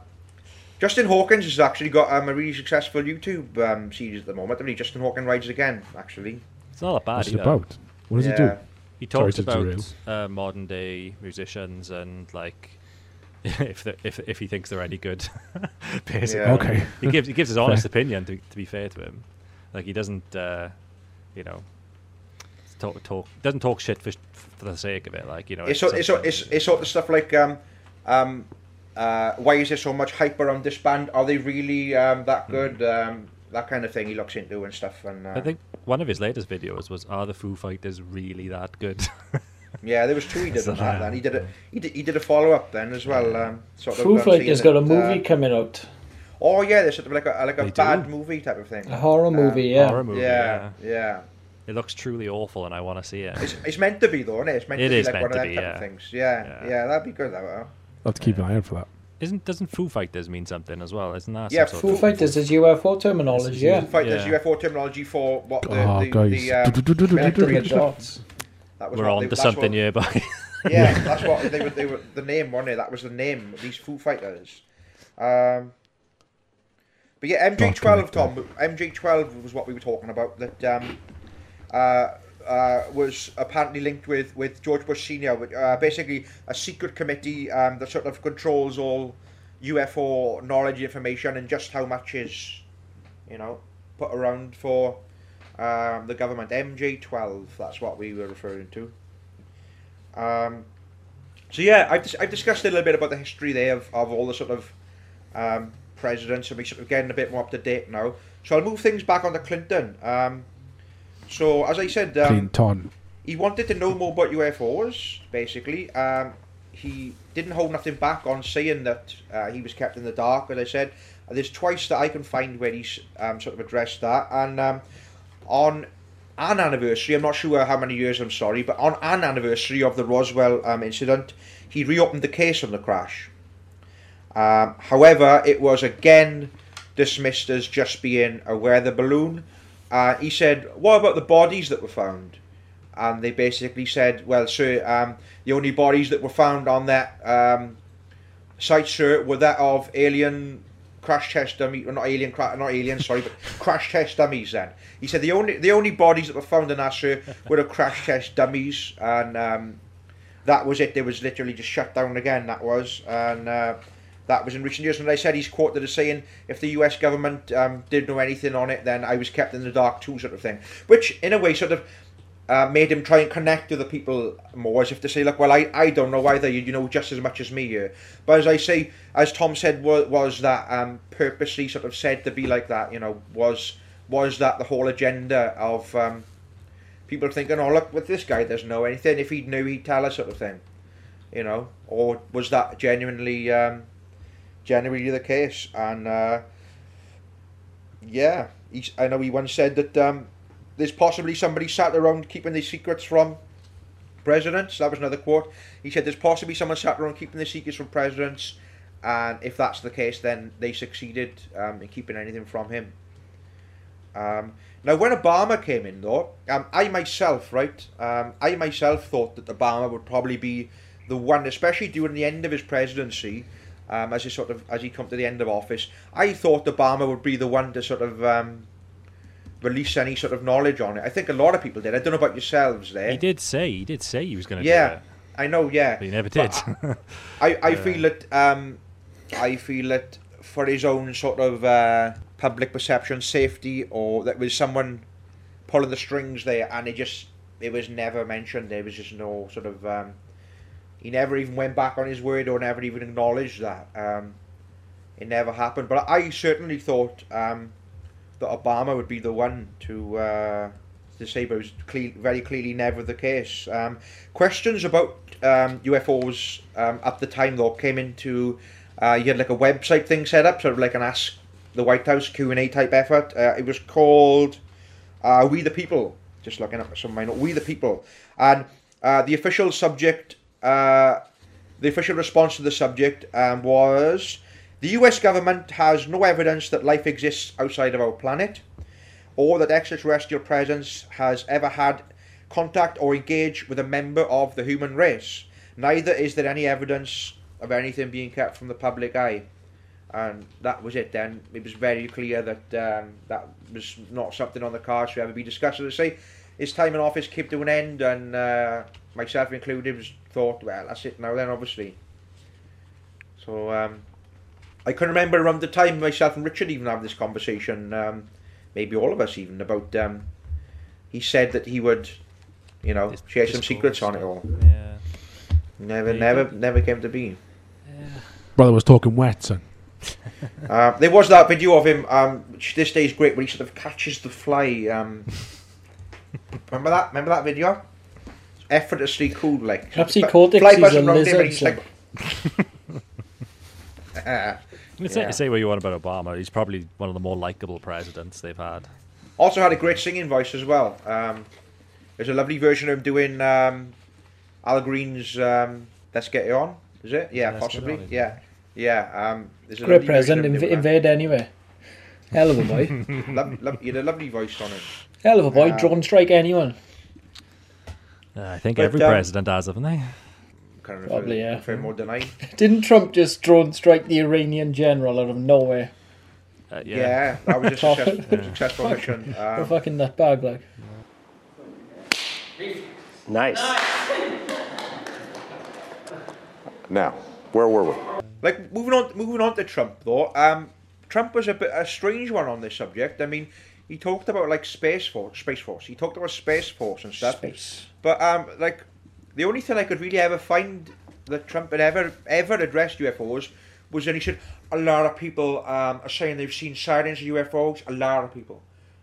Justin Hawkins has actually got um, a really successful YouTube um, series at the moment. I mean, Justin Hawkins rides again. Actually, it's not that bad. What's it about? What does yeah. he do? He talks Sorry about uh, modern day musicians and like if if if he thinks they're any good. basically, okay. he gives he gives his honest opinion. To to be fair to him, like he doesn't, uh, you know, talk talk doesn't talk shit for for the sake of it. Like you know, it's it's, it's, it's, it's sort of stuff like um um uh, why is there so much hype around this band? Are they really um, that hmm. good? Mm. Um, that kind of thing he looks into and stuff. And uh, I think one of his latest videos was, "Are the Foo Fighters really that good?" yeah, there was two he did on that. Then he did a he did, he did a follow up then as well. Um, sort Foo of, Fighters got a movie uh, coming out. Oh yeah, there's sort of like a like a they bad do. movie type of thing. A horror um, movie, yeah. Horror movie, yeah, yeah. yeah. It looks truly awful, and I want to see it. It's, it's meant to be though, isn't it? It's meant it to be like one of them type yeah. of things. Yeah, yeah, yeah, that'd be good. That will. I'll have to keep an eye out for that. Isn't doesn't Foo Fighters mean something as well? Isn't that? Yeah, Foo Fighters is UFO terminology. Yeah, Foo Fighters yeah. UFO terminology for what the oh, the, the, um, That was We're on to something what, here, buddy. yeah, that's what they were. They were the name, wasn't it? That was the name. These Foo Fighters. Um, but yeah, MJ12, Tom. MJ12 was what we were talking about. That um, uh, uh, was apparently linked with, with George Bush Senior, uh, basically a secret committee um, that sort of controls all UFO knowledge, information, and just how much is, you know, put around for um, the government. MJ12, that's what we were referring to. Um, so yeah, I've, dis- I've discussed a little bit about the history there of, of all the sort of um, presidents, and we're getting a bit more up to date now. So I'll move things back on to Clinton. Um, so as I said, um, Clinton. He wanted to know more about UFOs. Basically, um, he didn't hold nothing back on saying that uh, he was kept in the dark. As I said, there's twice that I can find where he's um, sort of addressed that, and um, on an anniversary, I'm not sure how many years, I'm sorry, but on an anniversary of the Roswell um, incident, he reopened the case on the crash. Um, however, it was again dismissed as just being a weather balloon uh, he said, "What about the bodies that were found?" And they basically said, "Well, sir, um, the only bodies that were found on that um, site, sir, were that of alien crash test dummies, not alien, not alien, sorry, but crash test dummies." Then he said the only the only bodies that were found in that, sir, were the crash test dummies, and um, that was it. They was literally just shut down again. That was, and uh, that was in recent years. And I said he's quoted as saying, if the US government um, didn't know anything on it, then I was kept in the dark too, sort of thing. Which, in a way, sort of uh, made him try and connect to the people more, as if to say, look, well, I, I don't know either, you, you know just as much as me here. But as I say, as Tom said, was, was that um, purposely sort of said to be like that, you know, was was that the whole agenda of um, people thinking, oh, look, with this guy doesn't know anything. If he knew, he'd tell us, sort of thing. You know, or was that genuinely um, generally the case. And uh, yeah, I know he once said that um, there's possibly somebody sat around keeping these secrets from presidents. That was another quote. He said there's possibly someone sat around keeping the secrets from presidents, and if that's the case, then they succeeded um, in keeping anything from him. Um, now, when Obama came in, though, um, I myself, right, um, I myself thought that Obama would probably be the one, especially during the end of his presidency, um, as he sort of as he come to the end of office. I thought Obama would be the one to sort of um, release any sort of knowledge on it. I think a lot of people did. I don't know about yourselves there. He did say he did say he was going to. Yeah, I know. Yeah, but he never did. I I feel that um, I feel that for his own sort of uh, public perception, safety, or that was someone pulling the strings there, and it just it was never mentioned. There was just no sort of. Um, he never even went back on his word or never even acknowledged that. Um, it never happened. But I certainly thought um, that Obama would be the one to uh, to say, but it was cle- very clearly never the case. Um, questions about um, UFOs um, at the time though came into. Uh, you had like a website thing set up, sort of like an ask the White House Q and A type effort. Uh, it was called uh, "We the People." Just looking up some of my notes. "We the People," and uh, the official subject, uh, the official response to the subject um, was the US government has no evidence that life exists outside of our planet or that extraterrestrial presence has ever had contact or engaged with a member of the human race. Neither is there any evidence of anything being kept from the public eye. And that was it then. It was very clear that um, that was not something on the cards to ever be discussed. As I say, his time in office came to an end, and uh, myself included was thought, well, that's it now then, obviously. So um, I can remember around the time myself and Richard even have this conversation, um, maybe all of us even, about um, he said that he would, you know, it's share some secrets on it all. Yeah. Never, yeah, never, never came to be. Yeah. Brother was talking wet, son. uh, there was that video of him. Um, this day is great, where he sort of catches the fly. Um, remember that? Remember that video? Effortlessly cool, like. Perhaps he caught it. Fly buzzing around him, he's like. uh, yeah. Say what you want about Obama, he's probably one of the more likable presidents they've had. Also had a great singing voice as well. Um, there's a lovely version of him doing um, Al Green's um, "Let's Get It On." Is it? Yeah, possibly. On, yeah, yeah. Um, there's a great president. Inv- invade anyway. Hell of a boy. love, love, he had a lovely voice on it. Hell of a boy. Uh, Drone strike anyone. Uh, I think but, every um, president has, haven't they? kind of Probably, yeah. Fair more denied. Didn't Trump just drone strike the Iranian general out of nowhere? Uh, yeah. yeah. that was a success, successful mission. Um, fucking that bag, like. Nice. Now, where were we? Like moving on, moving on to Trump though. Um, Trump was a bit a strange one on this subject. I mean, he talked about like space force, space force. He talked about space force and stuff. Space. But um, like the only thing I could really ever find that Trump had ever ever addressed UFOs was when he said a lot of people um, are saying they've seen sightings of UFOs. A lot of people,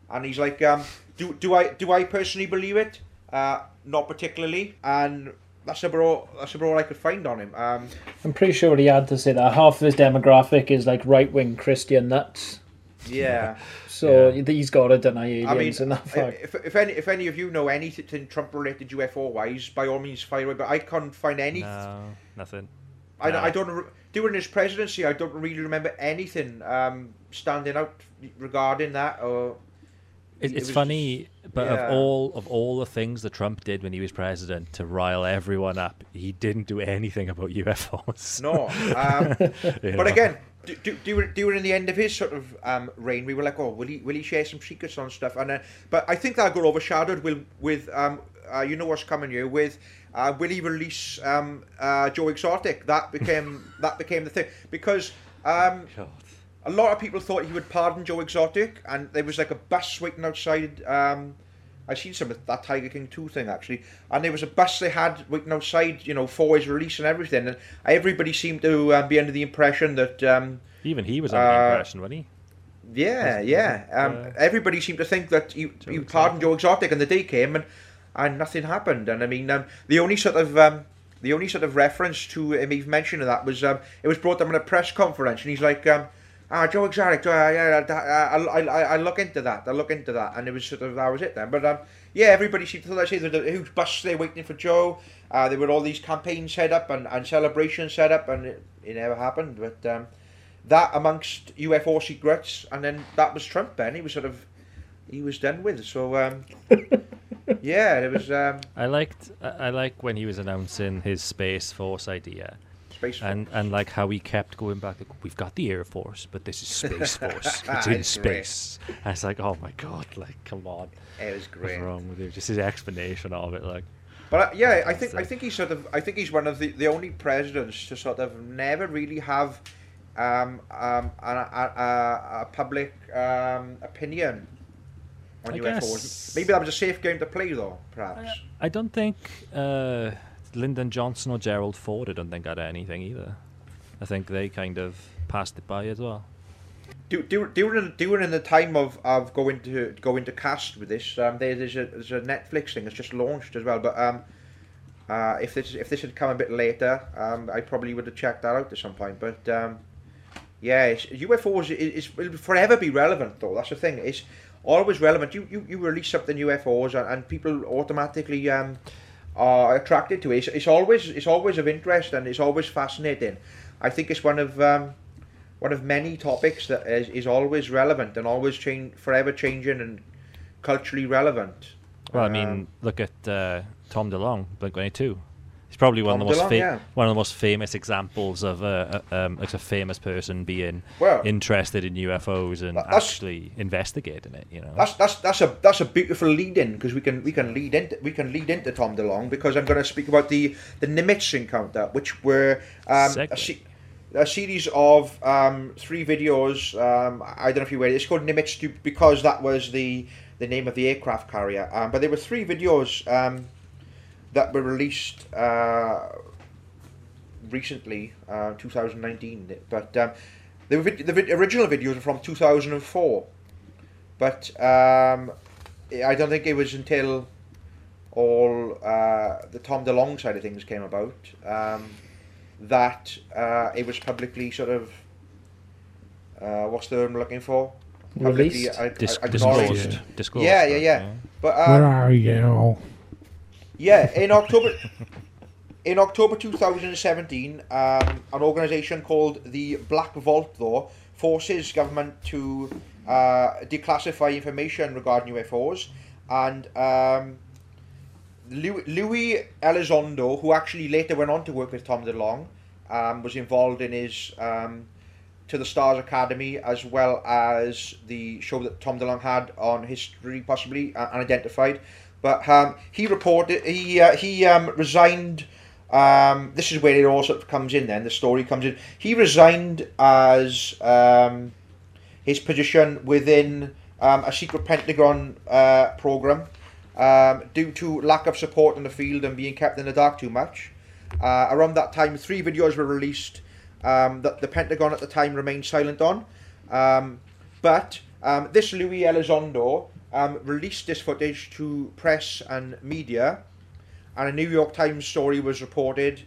and he's like, um, do do I do I personally believe it? Uh, not particularly, and that's about all. That's about all I could find on him. Um, I'm pretty sure he had to say that half of his demographic is like right wing Christian nuts. Yeah. So yeah. he's got to deny aliens I mean, and that fact. If, if any if any of you know anything Trump related UFO wise, by all means fire away. But I can't find anything. No, nothing. I, no. I don't during his presidency. I don't really remember anything um, standing out regarding that. Or it, it's it funny, just, but yeah. of all of all the things that Trump did when he was president to rile everyone up, he didn't do anything about UFOs. No, um, but know. again, do, do, during the end of his sort of um, reign, we were like, oh, will he will he share some secrets on stuff? And uh, but I think that got overshadowed with with um, uh, you know what's coming here with uh, will he release um, uh, Joe Exotic? That became that became the thing because um, a lot of people thought he would pardon Joe Exotic, and there was like a bus waiting outside. Um, I seen some of that Tiger King 2 thing actually, and there was a bus they had waiting outside, you know, for his release and everything, and everybody seemed to um, be under the impression that. Um, Even he was under uh, the impression, wasn't he? Yeah, was, yeah. Was um, uh, everybody seemed to think that you you pardoned Joe Exotic, and the day came and and nothing happened. And I mean, um, the only sort of um, the only sort of reference to him even mentioning that was um, it was brought up in a press conference, and he's like, um, ah, Joe Exotic, uh, yeah, I, I, I, I look into that, I look into that, and it was sort of that was it then. But um, yeah, everybody seemed to say there's a huge bus there waiting for Joe. Uh, there were all these campaigns set up and, and celebrations set up, and it, it never happened. But um, that amongst UFO secrets, and then that was Trump. Then he was sort of he was done with. So um, yeah, it was. Um, I liked I like when he was announcing his space force idea Space and and like how he kept going back. Like, We've got the Air Force, but this is Space Force. it's in space. I was like, oh my god, like come on. It was great. What's wrong with you? Just his explanation of it, like. But uh, yeah, I think I think he's sort of I think he's one of the, the only presidents to sort of never really have um, um, a, a, a, a public um, opinion on I UFOs. Guess... Maybe that was a safe game to play, though. Perhaps. I, I don't think uh, Lyndon Johnson or Gerald Ford. I don't think had anything either. I think they kind of passed it by as well. Do, do, during during the time of, of going to going to cast with this, um, there's a there's a Netflix thing that's just launched as well. But um, uh, if this if this had come a bit later, um, I probably would have checked that out at some point. But um, yeah, UFOs is will forever be relevant though. That's the thing. It's always relevant. You you, you release something UFOs and, and people automatically um, are attracted to it. It's, it's always it's always of interest and it's always fascinating. I think it's one of um, one of many topics that is, is always relevant and always change forever changing and culturally relevant. Well, I mean, um, look at uh, Tom DeLonge, Blink Twenty Two. He's probably one Tom of the most DeLonge, yeah. one of the most famous examples of a, a um, like a famous person being well, interested in UFOs and actually investigating it. You know, that's that's that's a that's a beautiful lead in because we can we can lead into we can lead into Tom DeLonge because I'm going to speak about the the Nimitz encounter, which were um, a, se- a, series of um, three videos. Um, I don't know if you it. It's called Nimitz because that was the the name of the aircraft carrier. Um, but there were three videos um, that were released uh, recently, uh, 2019. But um, the, the original videos are from 2004. But um, I don't think it was until all uh, the Tom DeLonge side of things came about um, that uh, it was publicly sort of uh, what's the word I'm looking for? Released, I, I, disclosed. disclosed. Yeah, yeah, yeah. yeah. But um, where are you? Yeah, in October. in October 2017, um, an organisation called the Black Vault, though, forces government to uh, declassify information regarding UFOs, and um, Louis Elizondo, who actually later went on to work with Tom DeLonge, um, was involved in his um, To the Stars Academy, as well as the show that Tom DeLonge had on history, possibly uh, unidentified. But um, he reported he uh, he um, resigned. Um, this is where it all sort of comes in. Then the story comes in. He resigned as um, his position within um, a secret Pentagon uh, program um, due to lack of support in the field and being kept in the dark too much. Uh, around that time, three videos were released that the Pentagon at the time remained silent on. But this Louis Elizondo um, released this footage to press and media, and a New York Times story was reported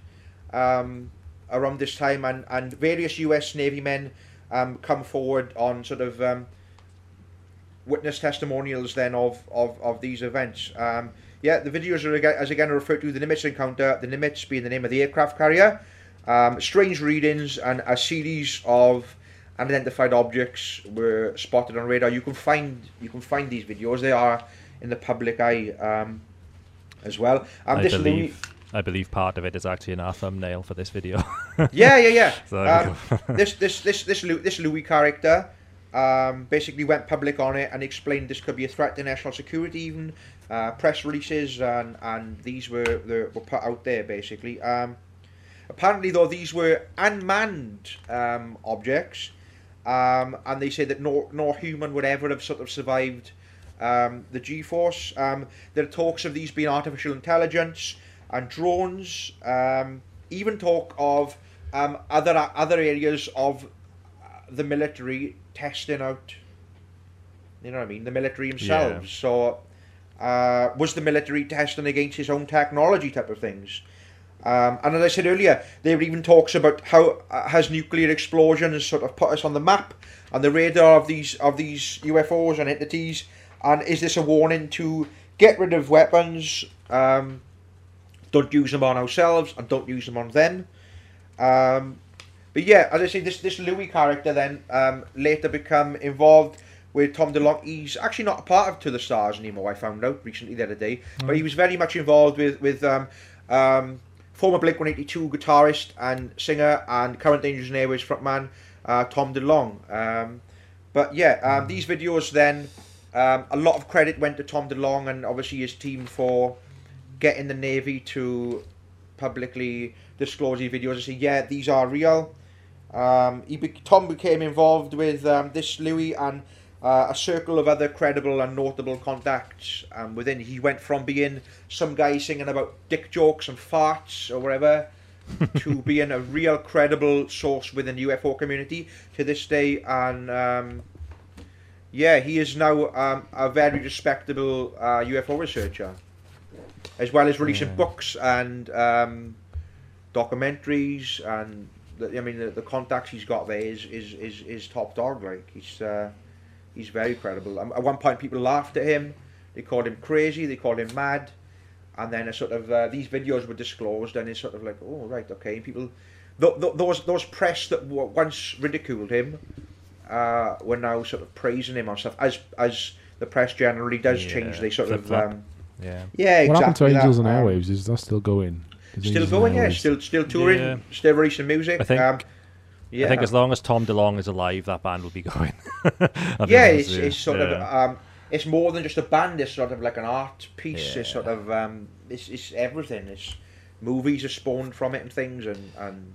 um, around this time, and, and various US Navy men um, come forward on sort of um, witness testimonials then of, of, of these events. Um, yeah, the videos are again, as again referred to the Nimitz encounter, the Nimitz being the name of the aircraft carrier, um, strange readings, and a series of unidentified objects were spotted on radar. You can find you can find these videos. They are in the public eye um, as well. Um, I believe. Louis, I believe part of it is actually in our thumbnail for this video. yeah, yeah, yeah. so um, this this this this Louis, this Louis character um, basically went public on it and explained this could be a threat to national security. Even uh, press releases and and these were were put out there basically. Um, apparently, though, these were unmanned um, objects um, and they say that no, no human would ever have sort of survived um, the G-force. Um, there are talks of these being artificial intelligence and drones. Um, even talk of um, other other areas of the military testing out. You know what I mean? The military themselves. Yeah. So, uh, was the military testing against its own technology type of things? Um, and as I said earlier, there even talks about how uh, has nuclear explosions sort of put us on the map and the radar of these of these UFOs and entities, and is this a warning to get rid of weapons? Um, don't use them on ourselves and don't use them on them. Um, but yeah, as I say, this this Louis character then um, later become involved with Tom DeLonge. He's actually not a part of To the Stars anymore. I found out recently the other day, mm. but he was very much involved with with um, um, former Blink 182 guitarist and singer and current Angels and Airwaves frontman uh, Tom DeLonge. Um, but yeah, um, these videos then, um, a lot of credit went to Tom DeLonge and obviously his team for getting the Navy to publicly disclose these videos and say, yeah, these are real. Um, he Tom became involved with um, this Louis and uh, a circle of other credible and notable contacts um, within. He went from being some guy singing about dick jokes and farts or whatever to being a real credible source within the UFO community to this day. And um, yeah, he is now um, a very respectable uh, UFO researcher, as well as releasing yeah. books and um, documentaries. And the, I mean, the, the, contacts he's got there is is, is, is top dog. Like he's. Uh, He's very credible. Um, at one point, people laughed at him. They called him crazy. They called him mad. And then a sort of uh, these videos were disclosed, and it's sort of like, oh right, okay. And people, th- th- those those press that once ridiculed him, uh, were now sort of praising him on stuff. As as the press generally does yeah, change, they sort of um, yeah yeah. Exactly what happened to Angels that, and um, Airwaves? Is that still going? still going, yeah. Still still touring, yeah. still releasing music. I think um, yeah. I think as long as Tom DeLonge is alive, that band will be going. yeah, it's, it's sort yeah. of um, it's more than just a band. It's sort of like an art piece. Yeah. It's sort of um, it's it's everything. It's movies are spawned from it and things, and and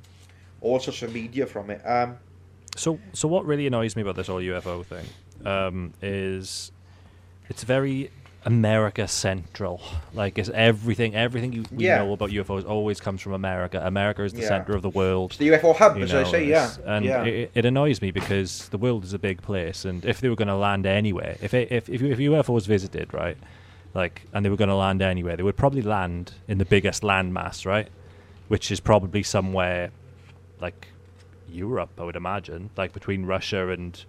all sorts of media from it. Um, so so what really annoys me about this whole UFO thing um, is it's very America central. Like it's everything everything you yeah. know about UFOs always comes from America. America is the yeah. center of the world. It's the UFO hub, as know, I say, yeah. And yeah. It, it, annoys me because the world is a big place, and if they were going to land anywhere, if it, if if, if UFOs visited, right, like, and they were going to land anywhere, they would probably land in the biggest landmass, right, which is probably somewhere like Europe, I would imagine, like between Russia and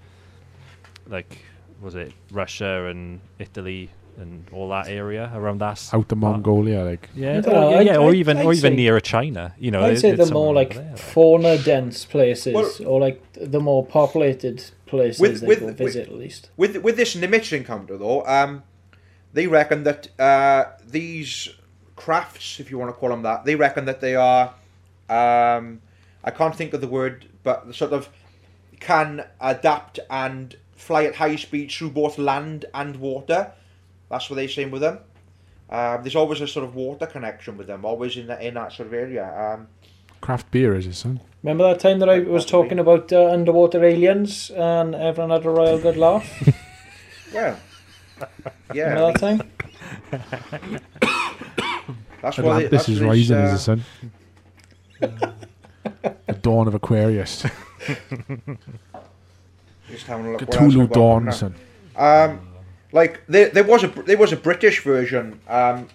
like was it Russia and Italy and all that area around that out of Mongolia, like yeah, or, yeah, yeah, or even I'd or even near China. You know, I'd say the more like there, fauna dense places, well, or like the more populated places with, they with, go visit with, at least. With with this Nimitz encounter though, um, they reckon that uh, these crafts, if you want to call them that, they reckon that they are, um, I can't think of the word, but sort of can adapt and fly at high speed through both land and water. That's what they're saying with them. Um, there's always a sort of water connection with them, always in that in that sort of area. Um, Craft beer, is it, son? Remember that time that I was talking about uh, underwater aliens and everyone had a royal good laugh? yeah. Yeah. Remember that time? that's why they, this is rising, uh, is it, son? the dawn of Aquarius. Just having a look. Cthulhu dawn, son. Um, like there, there was a there was a British version. Um,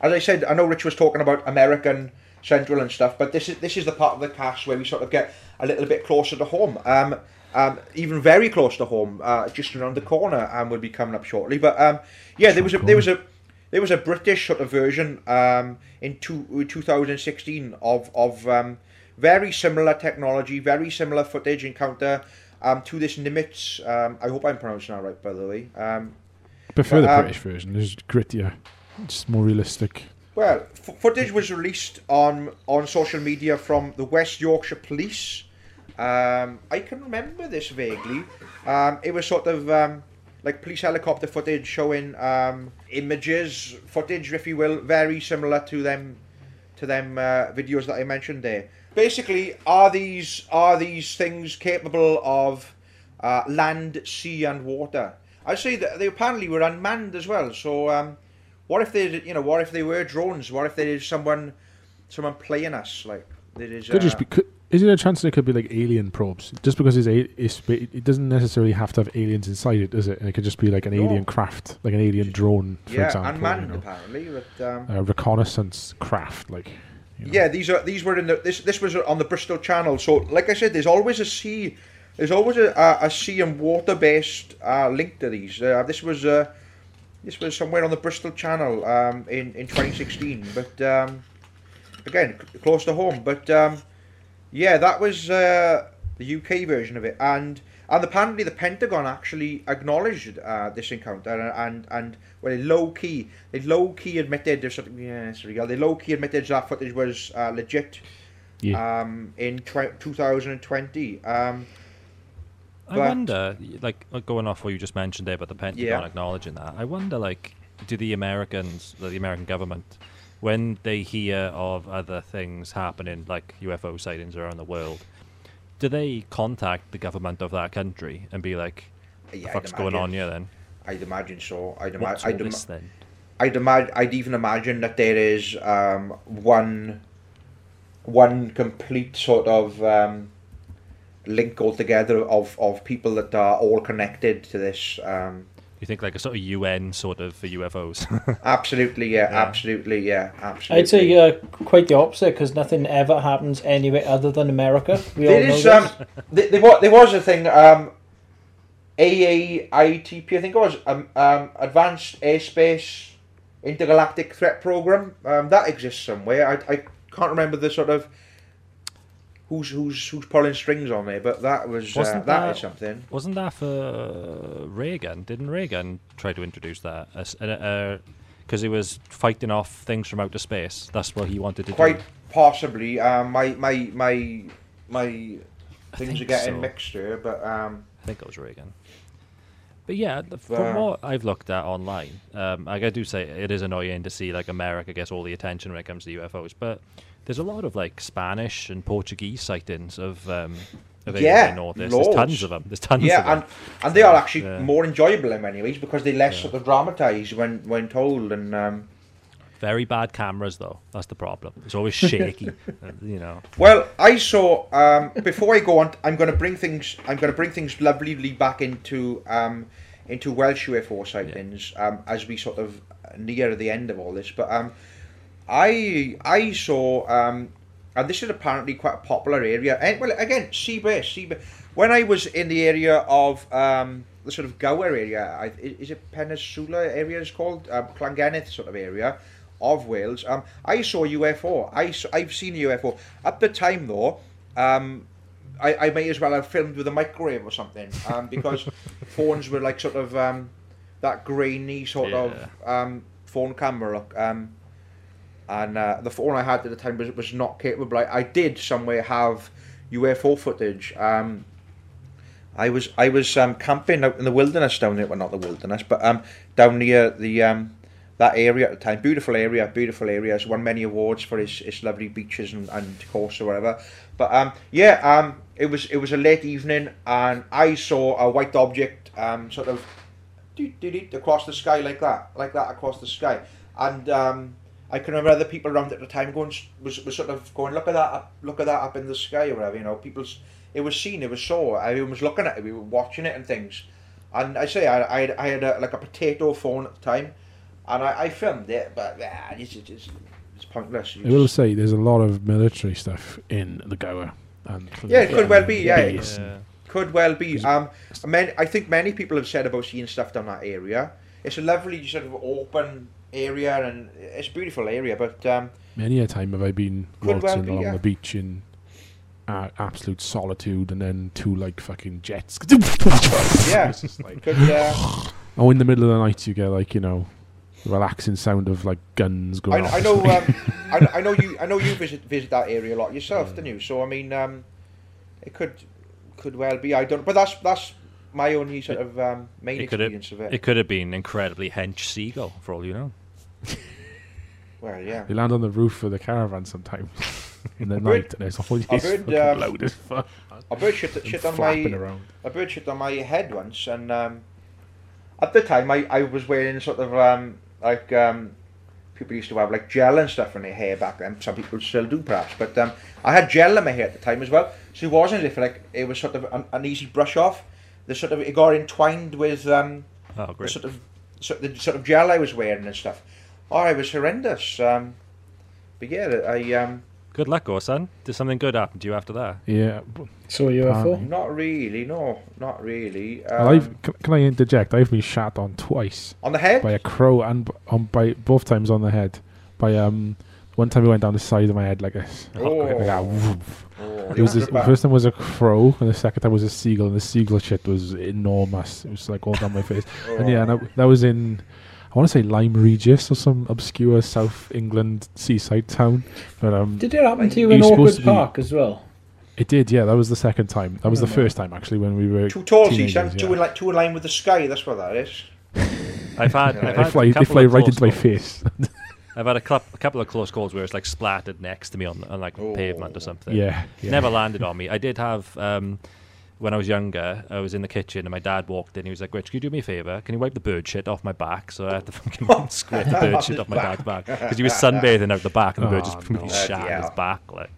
as I said, I know Rich was talking about American Central and stuff, but this is this is the part of the cast where we sort of get a little bit closer to home. Um, um, even very close to home, uh, just around the corner, and um, will be coming up shortly. But um, yeah, there was a there was a there was a British sort of version um, in two, 2016 of of um, very similar technology, very similar footage encounter um, to this Nimitz. Um, I hope I'm pronouncing that right, by the way. Um, prefer but, the um, British version. It's grittier, it's more realistic. Well, f- footage was released on on social media from the West Yorkshire Police. Um, I can remember this vaguely. Um, it was sort of um, like police helicopter footage showing um, images, footage, if you will, very similar to them to them uh, videos that I mentioned there. Basically, are these are these things capable of uh, land, sea, and water? I say that they apparently were unmanned as well. So um, what if they, you know, what if they were drones? What if there is someone, someone playing us? Like there is. Could uh, just be. Could, is there a chance there could be like alien probes? Just because it's, a, it's it doesn't necessarily have to have aliens inside it, does it? And it could just be like an no. alien craft, like an alien drone, for yeah, example. unmanned you know. apparently, but um, a reconnaissance craft, like. You know. Yeah, these are these were in the this this was on the Bristol Channel. So, like I said, there's always a sea there's always a, a, sea and water based uh, link to these. Uh, this was uh, this was somewhere on the Bristol Channel um, in in 2016, but um, again close to home. But um, yeah, that was uh, the UK version of it, and and apparently the Pentagon actually acknowledged uh, this encounter and and, and well, low key they low key admitted there's something. Yeah, sorry, they low key admitted that footage was uh, legit. Yeah. Um, in tw- 2020. I wonder, like uh, going off what you just mentioned there about the Pentagon yeah. acknowledging that. I wonder, like, do the Americans, the American government, when they hear of other things happening, like UFO sightings around the world, do they contact the government of that country and be like, yeah, fuck's going on here then? I'd imagine so. I'd, ima- I'd, Im- then? I'd imagine. I'd even imagine that there is um, one, one complete sort of um, link altogether of, of people that are all connected to this. Um, you think like a sort of UN sort of for UFOs? absolutely, yeah, yeah, absolutely, yeah, absolutely. I'd say uh, quite the opposite because nothing ever happens anywhere other than America. We there all is, know this. Um, there, there, was, there was a thing. Um, AAITP, I think it was um, um, Advanced Airspace Intergalactic Threat Program. Um, that exists somewhere. I, I can't remember the sort of who's who's who's pulling strings on there, but that was uh, that, that is something. Wasn't that for Reagan? Didn't Reagan try to introduce that? Because uh, uh, he was fighting off things from outer space. That's what he wanted to Quite do. Quite possibly. Um, my my my my things are getting so. mixed here, but um, I think it was Reagan. But yeah, from uh, what I've looked at online, um, like I do say it is annoying to see like America gets all the attention when it comes to UFOs, but there's a lot of like Spanish and Portuguese sightings of um, of yeah, There's, there's, tons of them. There's tons. Yeah, of them. and and they are actually yeah. more enjoyable in many ways because they're less yeah. sort of dramatized when when told and. Um, very bad cameras, though. That's the problem. It's always shaky, uh, you know. Well, I saw. Um, before I go on, I'm going to bring things. I'm going to bring things lovelyly back into um, into Welsh UFO sightings yeah. um, as we sort of near the end of all this. But um, I I saw, um, and this is apparently quite a popular area. And well, again, Seabase, Seabase. When I was in the area of um, the sort of Gower area, I, is it Peninsula area? It's called um, sort of area of Wales. Um, I saw UFO. I I've seen a UFO at the time though. Um, I, I may as well have filmed with a microwave or something um, because phones were like sort of um, that grainy sort yeah. of um, phone camera look. Um, and uh, the phone I had at the time was, was not capable. I, I did somewhere have UFO footage. Um, I was I was um, camping out in the wilderness down there, well not the wilderness, but um, down near the um, that area at the time. Beautiful area, beautiful area. Has won many awards for his, his lovely beaches and, and course or whatever. But um, yeah, um, it was it was a late evening and I saw a white object um, sort of across the sky like that, like that across the sky, and um, I can remember other people around at the time going was, was sort of going look at that up, look at that up in the sky or whatever you know people's it was seen it was saw everyone was looking at it we were watching it and things. And I say I, I, had, I had a, like a potato phone at the time and I, I filmed it but yeah it's, it's, it's pointless. You I will say there's a lot of military stuff in the Gower and yeah it could well be yeah, yeah. could well be um I, I think many people have said about seeing stuff down that area. It's a lovely sort of open area, and it's a beautiful area. But um, many a time have I been waltzing well be, along yeah. the beach in uh, absolute solitude, and then two like fucking jets. yeah, like, could, uh, oh, in the middle of the night, you get like you know relaxing sound of like guns going I, off. I know, um, I, I, know you. I know you visit visit that area a lot yourself, yeah. don't you? So I mean, um, it could could well be. I don't. But that's that's my only sort of um, main it experience of it. It could have been incredibly hench seagull, for all you know. well, yeah. You land on the roof of the caravan sometimes in the night, and there's all these fucking um, loud as fuck. A bird shit, shit on my around. a bird shit on my head once, and um, at the time I, I was wearing sort of um, like um, people used to have like gel and stuff in their hair back then. Some people still do perhaps, but um, I had gel in my hair at the time as well, so it wasn't as if like it was sort of an, an easy brush off the sort of it got entwined with um, oh, the sort of the sort of gel I was wearing and stuff. Oh, it was horrendous. Um, but yeah, I um. Good luck, son. Did something good happen to you after that? Yeah. So you um, Not really. No, not really. Um, I've, can, can I interject? I've been shot on twice. On the head. By a crow and on by both times on the head by um one time he went down the side of my head like this. Oh. Like oh, it was this, the first time was a crow, and the second time was a seagull, and the seagull shit was enormous. It was like all down my face. oh. And yeah, and I, that was in, I want to say Lyme Regis or some obscure South England seaside town. But um, did it happen to you in Orchard Park as well? It did, yeah. That was the second time. That was the first time actually when we were too tall. See, yeah. two in like two in line with the sky. That's what that is. I've had. I've had they fly, they fly right into my face. I've had a, cl- a, couple of close calls where it's like splattered next to me on, on like oh. pavement or something. Yeah, yeah, Never landed on me. I did have um, when I was younger, I was in the kitchen and my dad walked in. He was like, "Rich, can you do me a favor? Can you wipe the bird shit off my back?" So I had to fucking scrape the bird shit off my dad's back because he was sunbathing out the back and the bird just completely no. shat his back. Like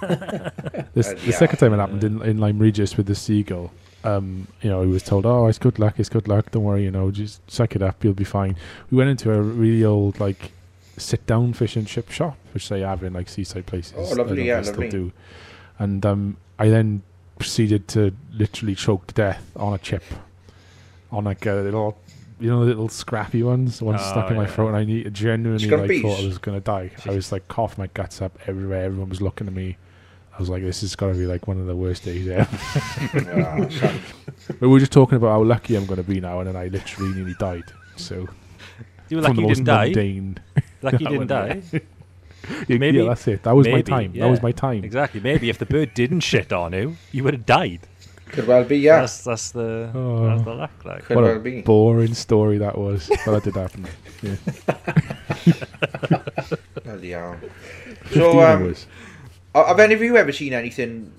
this, the second time it happened in, in Lyme Regis with the seagull. Um, you know, he was told, "Oh, it's good luck. It's good luck. Don't worry. You know, just suck it up. You'll be fine." We went into a really old like sit-down fish and chip shop, which they have in like seaside places. Oh, lovely! Yeah, lovely. do. And um, I then proceeded to literally choke to death on a chip, on like a little, you know, the little scrappy ones, the ones oh, stuck in my throat, and I need, genuinely like, thought I was gonna die. Jeez. I was like coughing my guts up everywhere. Everyone was looking at me. I was like, this is got to be like one of the worst days ever. but we were just talking about how lucky I'm going to be now, and then I literally nearly died. So you were lucky you didn't die. Lucky you didn't die. yeah, maybe yeah, that's it. That was maybe, my time. Yeah. That was my time. Exactly. Maybe if the bird didn't shit on you, you would have died. Could well be, yeah. That's, that's the oh. that's the luck. Like. Could what well a be. boring story that was. but that did happen. Yeah. yeah. So, um, have any of you ever seen anything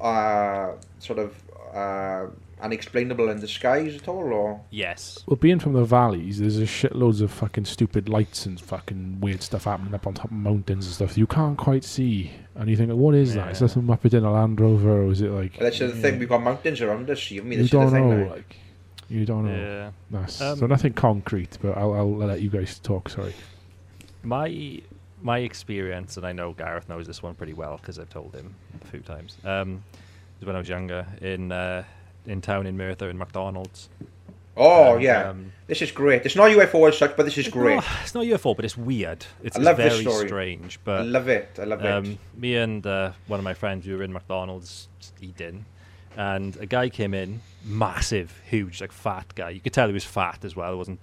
uh, sort of uh, unexplainable in the skies at all, or yes. Well, being from the valleys, there's a shitloads of fucking stupid lights and fucking weird stuff happening up on top of mountains and stuff you can't quite see. And you think, what is yeah. that? Is that some up in a Land Rover, or is it like? Well, that's yeah. the thing. We've got mountains around us. You, mean, you don't know, like. You don't know. Yeah. That's, um, so nothing concrete, but I'll, I'll let you guys talk. Sorry. My my experience, and I know Gareth knows this one pretty well because I've told him a few times. Um, was when I was younger in uh, in town in Merthyr in McDonald's. Oh and, yeah, um, this is great. It's not UFO as such, but this is great. Not, it's not UFO, but it's weird. It's, I love very this story. strange. But I love it. I love um, it. Me and uh, one of my friends, we were in McDonald's eating, and a guy came in, massive, huge, like fat guy. You could tell he was fat as well. It wasn't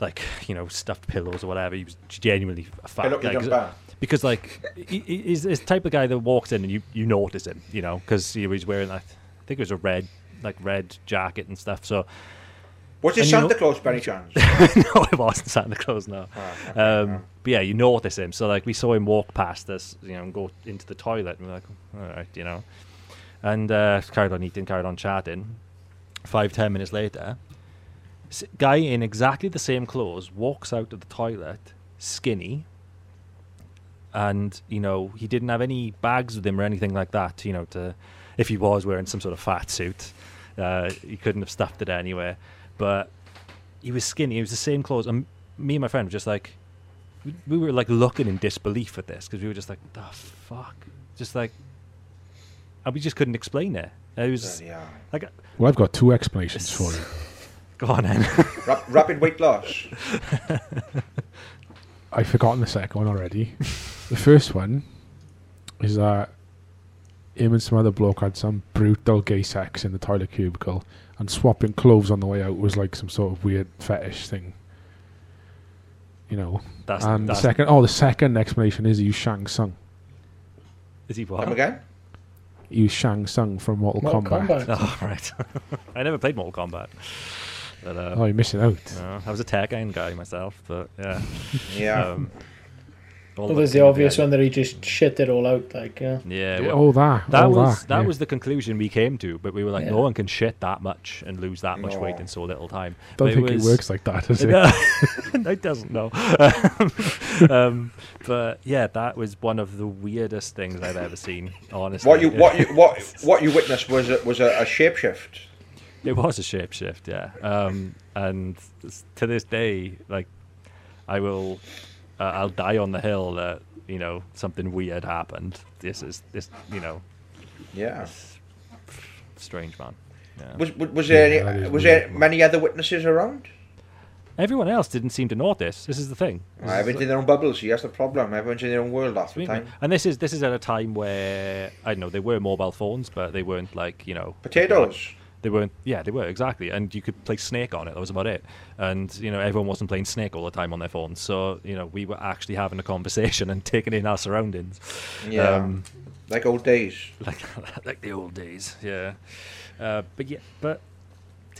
like you know stuffed pillows or whatever. He was genuinely a fat guy. Because like he, he's this type of guy that walks in and you, you notice him, you know, because he was wearing that. I think it was a red like red jacket and stuff. So. Was it Santa know, Claus by any chance? no, it wasn't Santa Claus. No. Oh, okay, um, But yeah, you know what notice him. So like we saw him walk past us, you know, and go into the toilet, and we're like, all right, you know, and uh, carried on eating, carried on chatting. Five ten minutes later, guy in exactly the same clothes walks out of the toilet, skinny, and you know he didn't have any bags with him or anything like that. You know, to if he was wearing some sort of fat suit, uh, he couldn't have stuffed it anywhere. But he was skinny. He was the same clothes. And me and my friend were just like, we, we were like looking in disbelief at this because we were just like, the fuck, just like, and we just couldn't explain it. It was yeah. like, well, I've got two explanations for you. Go on, then. rapid weight loss. I've forgotten the second one already. the first one is that him and some other bloke had some brutal gay sex in the toilet cubicle, and swapping clothes on the way out was like some sort of weird fetish thing. You know. That's, and that's the second, oh, the second explanation is he was Shang Tsung. Is he what? Come again? He was Shang Tsung from Mortal, Mortal Kombat. Kombat. Oh, right. I never played Mortal Kombat. But, uh, oh, you're missing out. Uh, I was a Tekken guy myself, but yeah. yeah. Um, well, there's the obvious one that he just shit it all out, like yeah. Yeah, well, all that. That all was that, that yeah. was the conclusion we came to, but we were like, yeah. no one can shit that much and lose that much no. weight in so little time. Don't but think it, was, it, works like that, does it? it doesn't know. um, but yeah, that was one of the weirdest things I've ever seen. Honestly, what you what you what what you witnessed was a, was a, a shapeshift. It was a shapeshift, yeah. Um, and to this day, like I will uh, I'll die on the hill that you know something weird happened. This is this you know. Yeah. Strange man. Yeah. Was was there yeah, any, was there many other witnesses around? Everyone else didn't seem to notice. This This is the thing. Well, everyone's in their own bubbles. See, that's the problem. Everyone's in their own world half the time. And this is this is at a time where I don't know they were mobile phones, but they weren't like you know potatoes. They weren't. Yeah, they were exactly. And you could play Snake on it. That was about it. And you know, everyone wasn't playing Snake all the time on their phones. So you know, we were actually having a conversation and taking in our surroundings. Yeah. Um, like old days. Like like the old days. Yeah. Uh, but yeah, but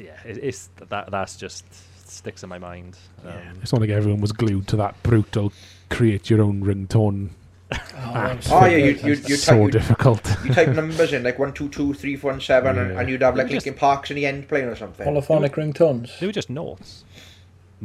yeah, it, it's that that's just sticks in my mind. Um, yeah. It's not like everyone was glued to that brutal create your own ringtone Oh, oh yeah, you, you, you so type, difficult. you type numbers in like one two two three four and seven, yeah. and, and you'd have like Linkin Parks in the end playing or something. Polyphonic ringtones. They were just notes.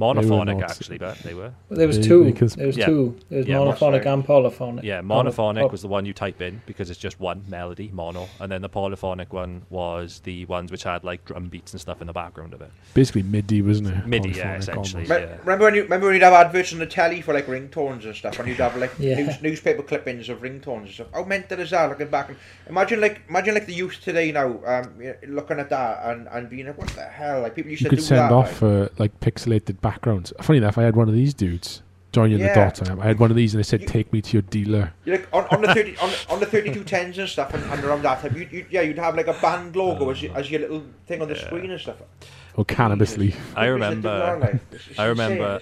Monophonic, actually, but they were. Well, there was two. There was yeah. two. There was yeah, monophonic and polyphonic. Yeah, monophonic was the one you type in because it's just one melody, mono, and then the polyphonic one was the ones which had like drum beats and stuff in the background of it. Basically MIDI, wasn't it? MIDI, yeah, essentially. Yeah. Remember when you remember when you'd have adverts on the telly for like ringtones and stuff, and you'd have like yeah. news, newspaper clippings of ringtones and stuff. How mental is that? Looking back, and imagine like imagine like the youth today now, um, looking at that and, and being like, what the hell? Like people used you to could send that, off like, uh, like pixelated backgrounds. Funny enough, I had one of these dudes join you yeah. the dots. I had one of these, and they said, you, "Take me to your dealer." you like on, on the thirty on, on the thirty two tens and stuff, and, and around that time, you, you, yeah, you'd have like a band logo as, you, uh, as your little thing on the yeah. screen and stuff. Or cannabis leaf. I remember. I remember.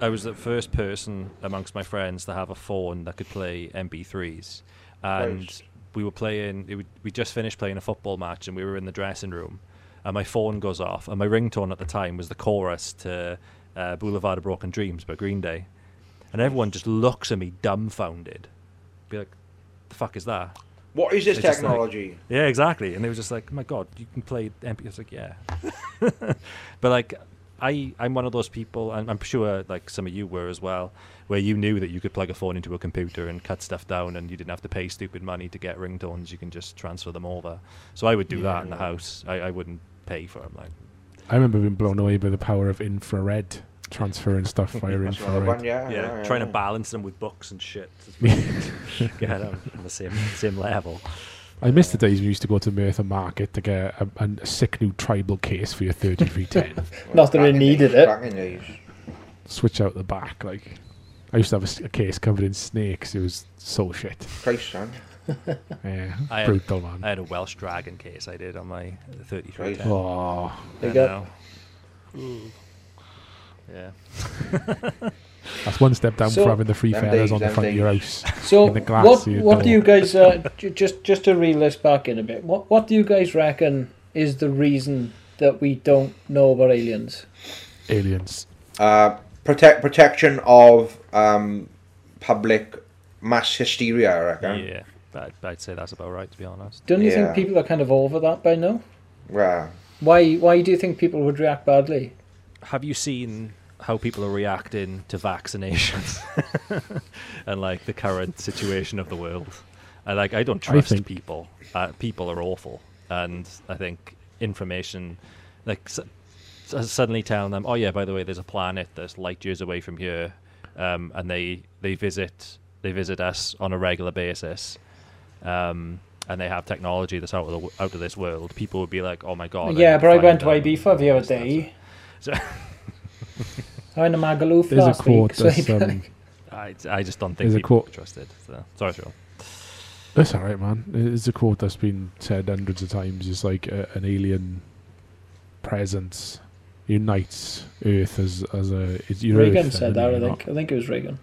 I was the first person amongst my friends to have a phone that could play MP3s, and right. we were playing. Would, we just finished playing a football match, and we were in the dressing room, and my phone goes off, and my ringtone at the time was the chorus to uh, Boulevard of Broken Dreams by Green Day, and everyone just looks at me dumbfounded, be like, "The fuck is that?" What is this technology? Like, yeah, exactly. And they were just like, oh "My God, you can play MP." I was like, "Yeah," but like, I I'm one of those people, and I'm sure like some of you were as well, where you knew that you could plug a phone into a computer and cut stuff down, and you didn't have to pay stupid money to get ringtones. You can just transfer them over. So I would do yeah, that in the house. I, I wouldn't pay for them. Like, I remember being blown away by the power of infrared transferring stuff via infrared. One, yeah, yeah, yeah, trying to balance them with books and shit. get on the same same level. I miss the uh, days we used to go to Merthyr Market to get a, a sick new tribal case for your 3310. Not that I needed it. Switch out the back. Like, I used to have a, a case covered in snakes. It was so shit. Christ, son. yeah, I brutal, had, man. I had a Welsh dragon case I did on my 3310. Oh. There you go. Yeah. That's one step down so, from having the free feathers on the front days. of your house. So, what, what do you guys, uh, just just to reel this back in a bit, what, what do you guys reckon is the reason that we don't know about aliens? Aliens. Uh, protect protection of um, public mass hysteria, I reckon. Yeah, I'd, I'd say that's about right, to be honest. Don't you yeah. think people are kind of over that by now? Yeah. Why, why do you think people would react badly? have you seen how people are reacting to vaccinations and like the current situation of the world? I like I don't trust I people. Uh, people are awful, and I think information, like suddenly telling them, oh yeah, by the way, there's a planet that's light years away from here, um, and they they visit they visit us on a regular basis. Um, and they have technology that's out of the, out of this world, people would be like, "Oh my god!" Yeah, but I went to Ibiza the other day, so I'm in Magaluf There's last a quote week. So um, I, I just don't think people quote, trusted. So. Sorry, Sean. That's all right, man. It's a quote that's been said hundreds of times. It's like a, an alien presence unites Earth as as a. It's Reagan Earth said that. I think. I think it was Reagan.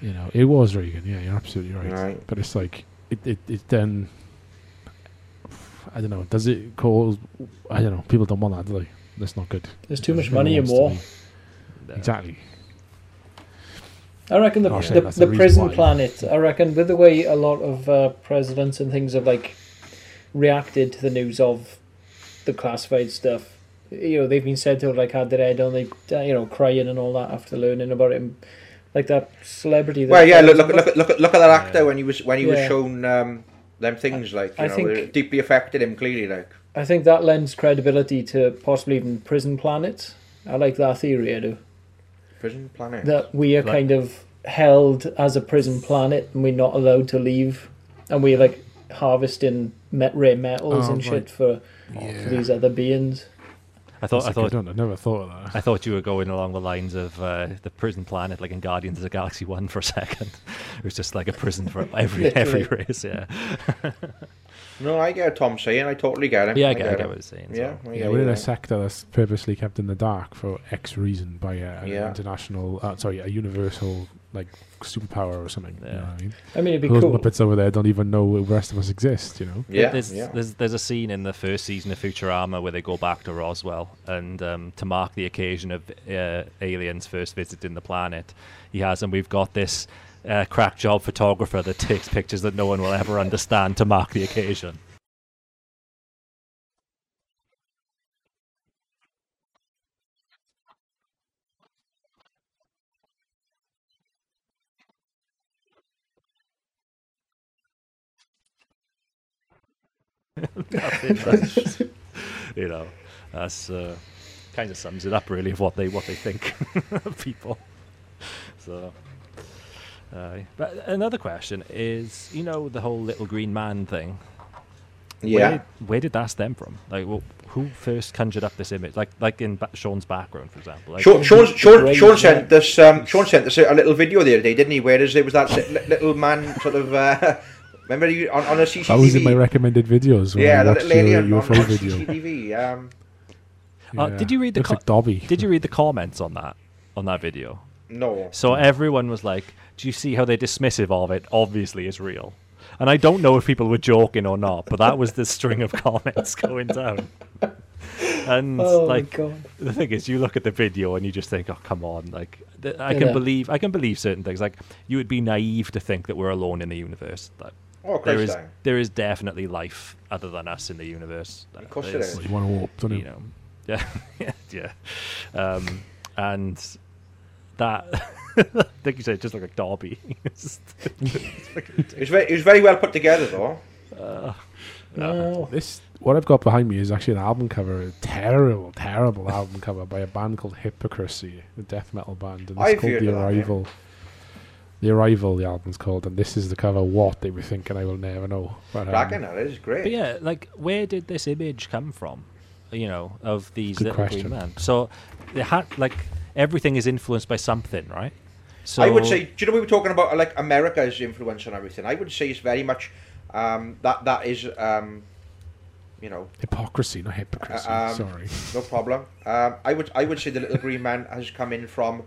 You know, it was Reagan. Yeah, you're absolutely right. right. But it's like it. It, it then. I don't know. Does it cause? I don't know. People don't want that, do they? That's not good. There's too much money in war. Exactly. I reckon the, the, the, the prison why. planet. I reckon with the way a lot of uh, presidents and things have like reacted to the news of the classified stuff. You know, they've been said to have like had their head on, they uh, you know, crying and all that after learning about it. And, like that celebrity. That well, yeah. Look, look, look, look, look at that actor when he was when he yeah. was shown um, them things. Like you I know, think, deeply affected him clearly. Like I think that lends credibility to possibly even prison planets. I like that theory, I do. Prison planet? That we are like, kind of held as a prison planet and we're not allowed to leave. And we're like harvesting met rare metals oh, and right. shit for, yeah. for these other beings. I thought. I thought. I, I never thought of that. I thought you were going along the lines of uh, the prison planet, like in Guardians of the Galaxy One, for a second. it was just like a prison for every every race. Yeah. No, I get what Tom's saying. I totally get him. Yeah, I, I get, I get what he's saying. Yeah, so. yeah we're in a sector that's purposely kept in the dark for X reason by a, an yeah. international, uh, sorry, a universal like superpower or something. Yeah. You know I mean, I mean, it'd be Those cool. Muppets over there don't even know the rest of us exist. You know. Yeah. There's, yeah. there's there's a scene in the first season of Futurama where they go back to Roswell and um, to mark the occasion of uh, aliens first visiting the planet, he has, and we've got this uh, crack job photographer that takes pictures that no one will ever understand to mark the occasion. you know, that's uh, kind of sums it up really of what they what they think of people. So, uh, but another question is, you know, the whole little green man thing. Yeah. Where, where did that stem from? Like, well, who first conjured up this image? Like, like in ba- Sean's background, for example. Like, Sean, Sean, Sean, Sean sent this. Um, Sean sent us a little video the other day, didn't he? Whereas there was that little man sort of. Uh, Remember you on, on a CCTV? That was in my recommended videos. yeah, that little lady on, UFO on video. CCTV. Um, uh, did you read the Looks like Dobby. Did you read the comments on that on that video? No. So everyone was like, "Do you see how they're dismissive of it? Obviously, it's real." And I don't know if people were joking or not, but that was the string of comments going down. And oh like the thing is, you look at the video and you just think, "Oh, come on!" Like th- I yeah. can believe, I can believe certain things. Like you would be naive to think that we're alone in the universe. That Oh, there is there is definitely life other than us in the universe. Of course there is. You want to hope, don't you? You know, yeah, yeah, yeah. Um, and that, like you said, just like a Dobby. it, was very, it was very well put together, though. Uh, no. This what I've got behind me is actually an album cover, a terrible, terrible album cover by a band called Hypocrisy, a death metal band, and it's I've called The of that, yeah. Arrival. The Arrival, the album's called, and this is the cover. What they were thinking, I will never know. But, um, Cracking, that is great. but yeah, like where did this image come from? You know, of these Good little question. green men. So they had like everything is influenced by something, right? So I would say, do you know we were talking about like America's influence on everything? I would say it's very much um, that that is, um, you know, hypocrisy, not hypocrisy. Uh, um, sorry. no problem. Um, I would I would say the little green man has come in from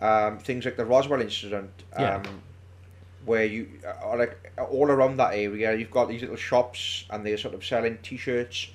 um, things like the Roswell incident, um, Yeah. where you uh, like all around that area, you've got these little shops and they're sort of selling T-shirts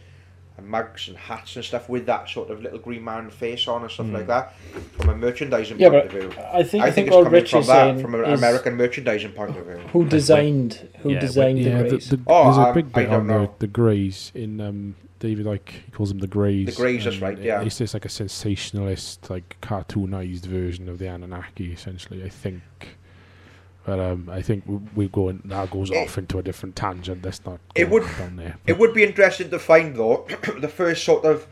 and mugs and hats and stuff with that sort of little green man face on and stuff like that from a merchandising Yeah, point of view. I think I I think think it's coming Rich from that, from an American merchandising point of view. who designed who yeah, designed the yeah, the, Greys. the, Oh, there's a um, big I bit don't on the, the Greys in um, David like he calls them the Greys. The Greys, that's right, yeah. It's just like a sensationalist, like cartoonized version of the Anunnaki, essentially. I think. But um, I think we, we go in, that goes It- off into a different tangent. That's not. It would- down there. It would be interesting to find though the first sort of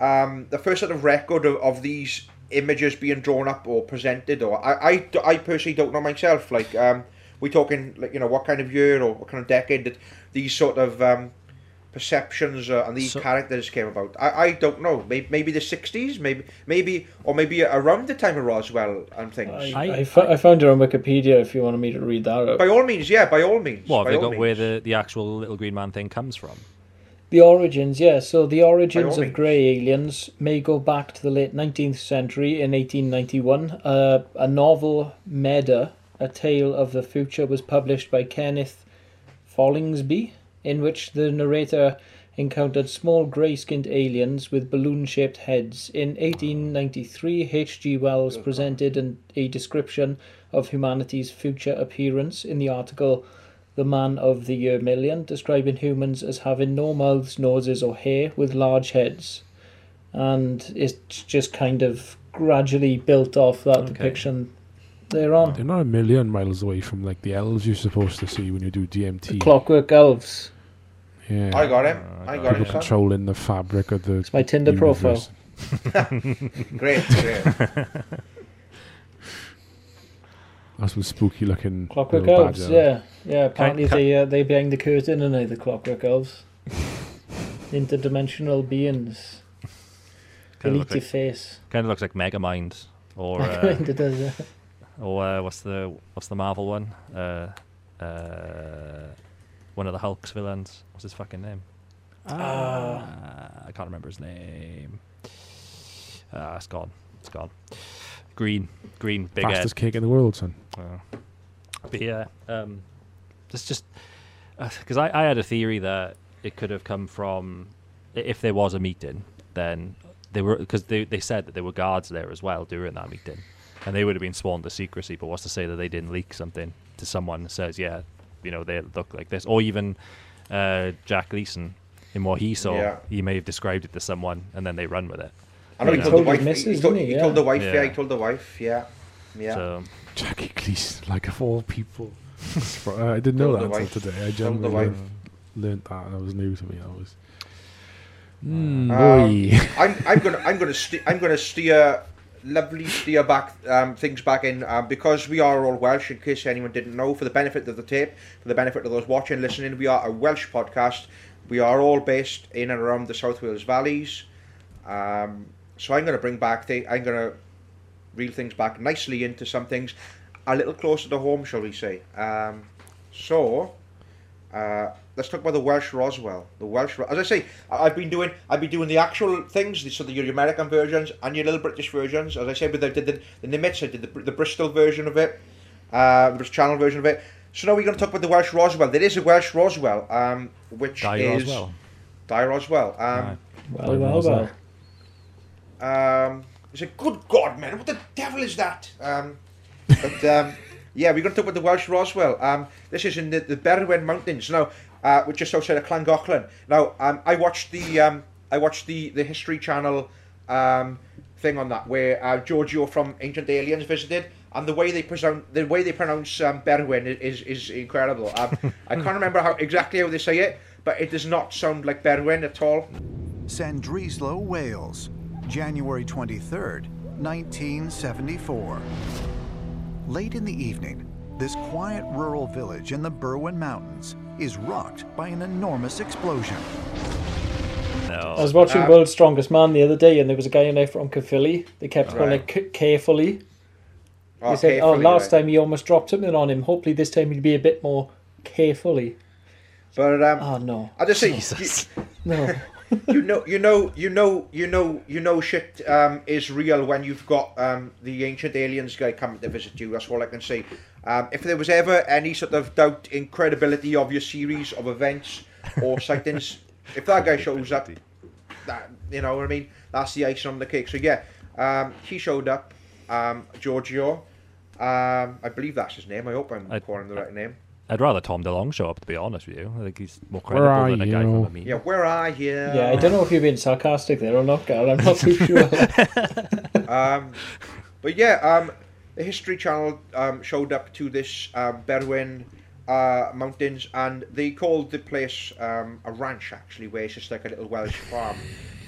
um, the first sort of record of, of these images being drawn up or presented or I, I, I personally don't know myself like um, we talking like you know what kind of year or what kind of decade that these sort of um, perceptions uh, and these So- characters came about I, I don't know maybe, maybe the 60s maybe maybe or maybe around the time of Roswell and things I, I- I, fo- I found it on Wikipedia if you wanted me to read that out. by all means yeah by all means what have they all got where the, the actual little green man thing comes from? The origins, yeah. So the origins of grey aliens may go back to the late 19th century in 1891. Uh, a novel, Meda, A Tale of the Future, was published by Kenneth Folingsby, in which the narrator encountered small grey skinned aliens with balloon shaped heads. In 1893, H.G. Wells presented an, a description of humanity's future appearance in the article the man of the year million, describing humans as having no mouths, noses, or hair with large heads. And it's just kind of gradually built off that Okay. depiction thereon. They're not a million miles away from like the elves you're supposed to see when you do DMT. Clockwork Elves. yeah. I got him Uh, I I got got People him controlling the fabric of the. It's my Tinder profile. great, great. That's some spooky looking. Clockwork Elves, badger. yeah. Yeah, apparently Can- they, uh, they behind the curtain and they the Clockwork Elves. Interdimensional beings. Kind Elite of, looks like, face. kind of looks like Megamind or uh, It does, yeah. Or uh, what's the what's the Marvel one? Uh, uh, one of the Hulk's villains. What's his fucking name? Ah, I can't remember his name. Ah, it's gone. It's gone. Green, green, big head. Fastest cake in the world, son. Uh, but yeah, um, it's just because I, I had a theory that it could have come from if there was a meeting, then they were because they, they said that there were guards there as well during that meeting, and they would have been sworn to secrecy. But what's to say that they didn't leak something to someone that says, yeah, you know, they look like this, or even uh, Jack Gleason in what he saw, yeah. he may have described it to someone, and then they run with it. I know he told the wife. Misses, he, told, he, he yeah. told the wife. Yeah. yeah, he told the wife. Yeah, yeah. So, Jackie Gleason, like of all people. I didn't know that until today. I genuinely learned, learned that. That was new to me. That was. Mm, um, I'm, I'm gonna I'm gonna st- I'm gonna steer lovely steer back um, things back in um, because we are all Welsh. In case anyone didn't know, for the benefit of the tape, for the benefit of those watching, listening, we are a Welsh podcast. We are all based in and around the South Wales valleys. Um, so I'm going to bring back the I'm going to reel things back nicely into some things a little closer to home, shall we say? Um, so. Uh, let's talk about the Welsh Roswell. The Welsh, Roswell. as I say, I've been doing, I've been doing the actual things, so the your American versions and your little British versions. As I said, with the the, the, the Nimitz, I did the, the Bristol version of it, uh, the Channel version of it. So now we're going to talk about the Welsh Roswell. There is a Welsh Roswell, um, which Die is Roswell. Die Roswell. Um, right. Well, well, well. Um, it's a good God, man! What the devil is that? Um, but um, yeah, we're going to talk about the Welsh Roswell. Um, this is in the, the Berwyn Mountains. Now, uh, which just outside of Llangollen. Now, um, I watched the um, I watched the the History Channel um, thing on that where uh, Giorgio from Ancient Aliens visited, and the way they pronounce the way they pronounce um, Berwyn is is incredible. Um, I can't remember how exactly how they say it, but it does not sound like Berwyn at all. Llandrillo, Wales, January twenty third, nineteen seventy four. Late in the evening, this quiet rural village in the Berwyn Mountains is rocked by an enormous explosion. No. I was watching uh, World's Strongest Man the other day, and there was a guy in there from Caerphilly. They kept calling it c- carefully. Oh, they said, "Oh, last right. time he almost dropped something on him. Hopefully, this time he'd be a bit more carefully." But um, oh no! I just say, you, no. you know, you know, you know, you know, you know, shit um, is real when you've got um, the ancient aliens guy coming to visit you. That's all I can say. Um, if there was ever any sort of doubt in credibility of your series of events or sightings, if that guy shows up, that you know what I mean, that's the icing on the cake. So yeah, um, he showed up, um, Giorgio. Um, I believe that's his name. I hope I'm I, calling the right name. I'd rather Tom DeLonge show up, to be honest with you. I think he's more credible than a guy from Amelia. Yeah, where are you? Yeah, I don't know if you're being sarcastic there or not, Carl. I'm not too sure. um, but yeah, um, the History Channel um, showed up to this um, Berwyn uh, Mountains, and they called the place um, a ranch actually, where it's just like a little Welsh farm.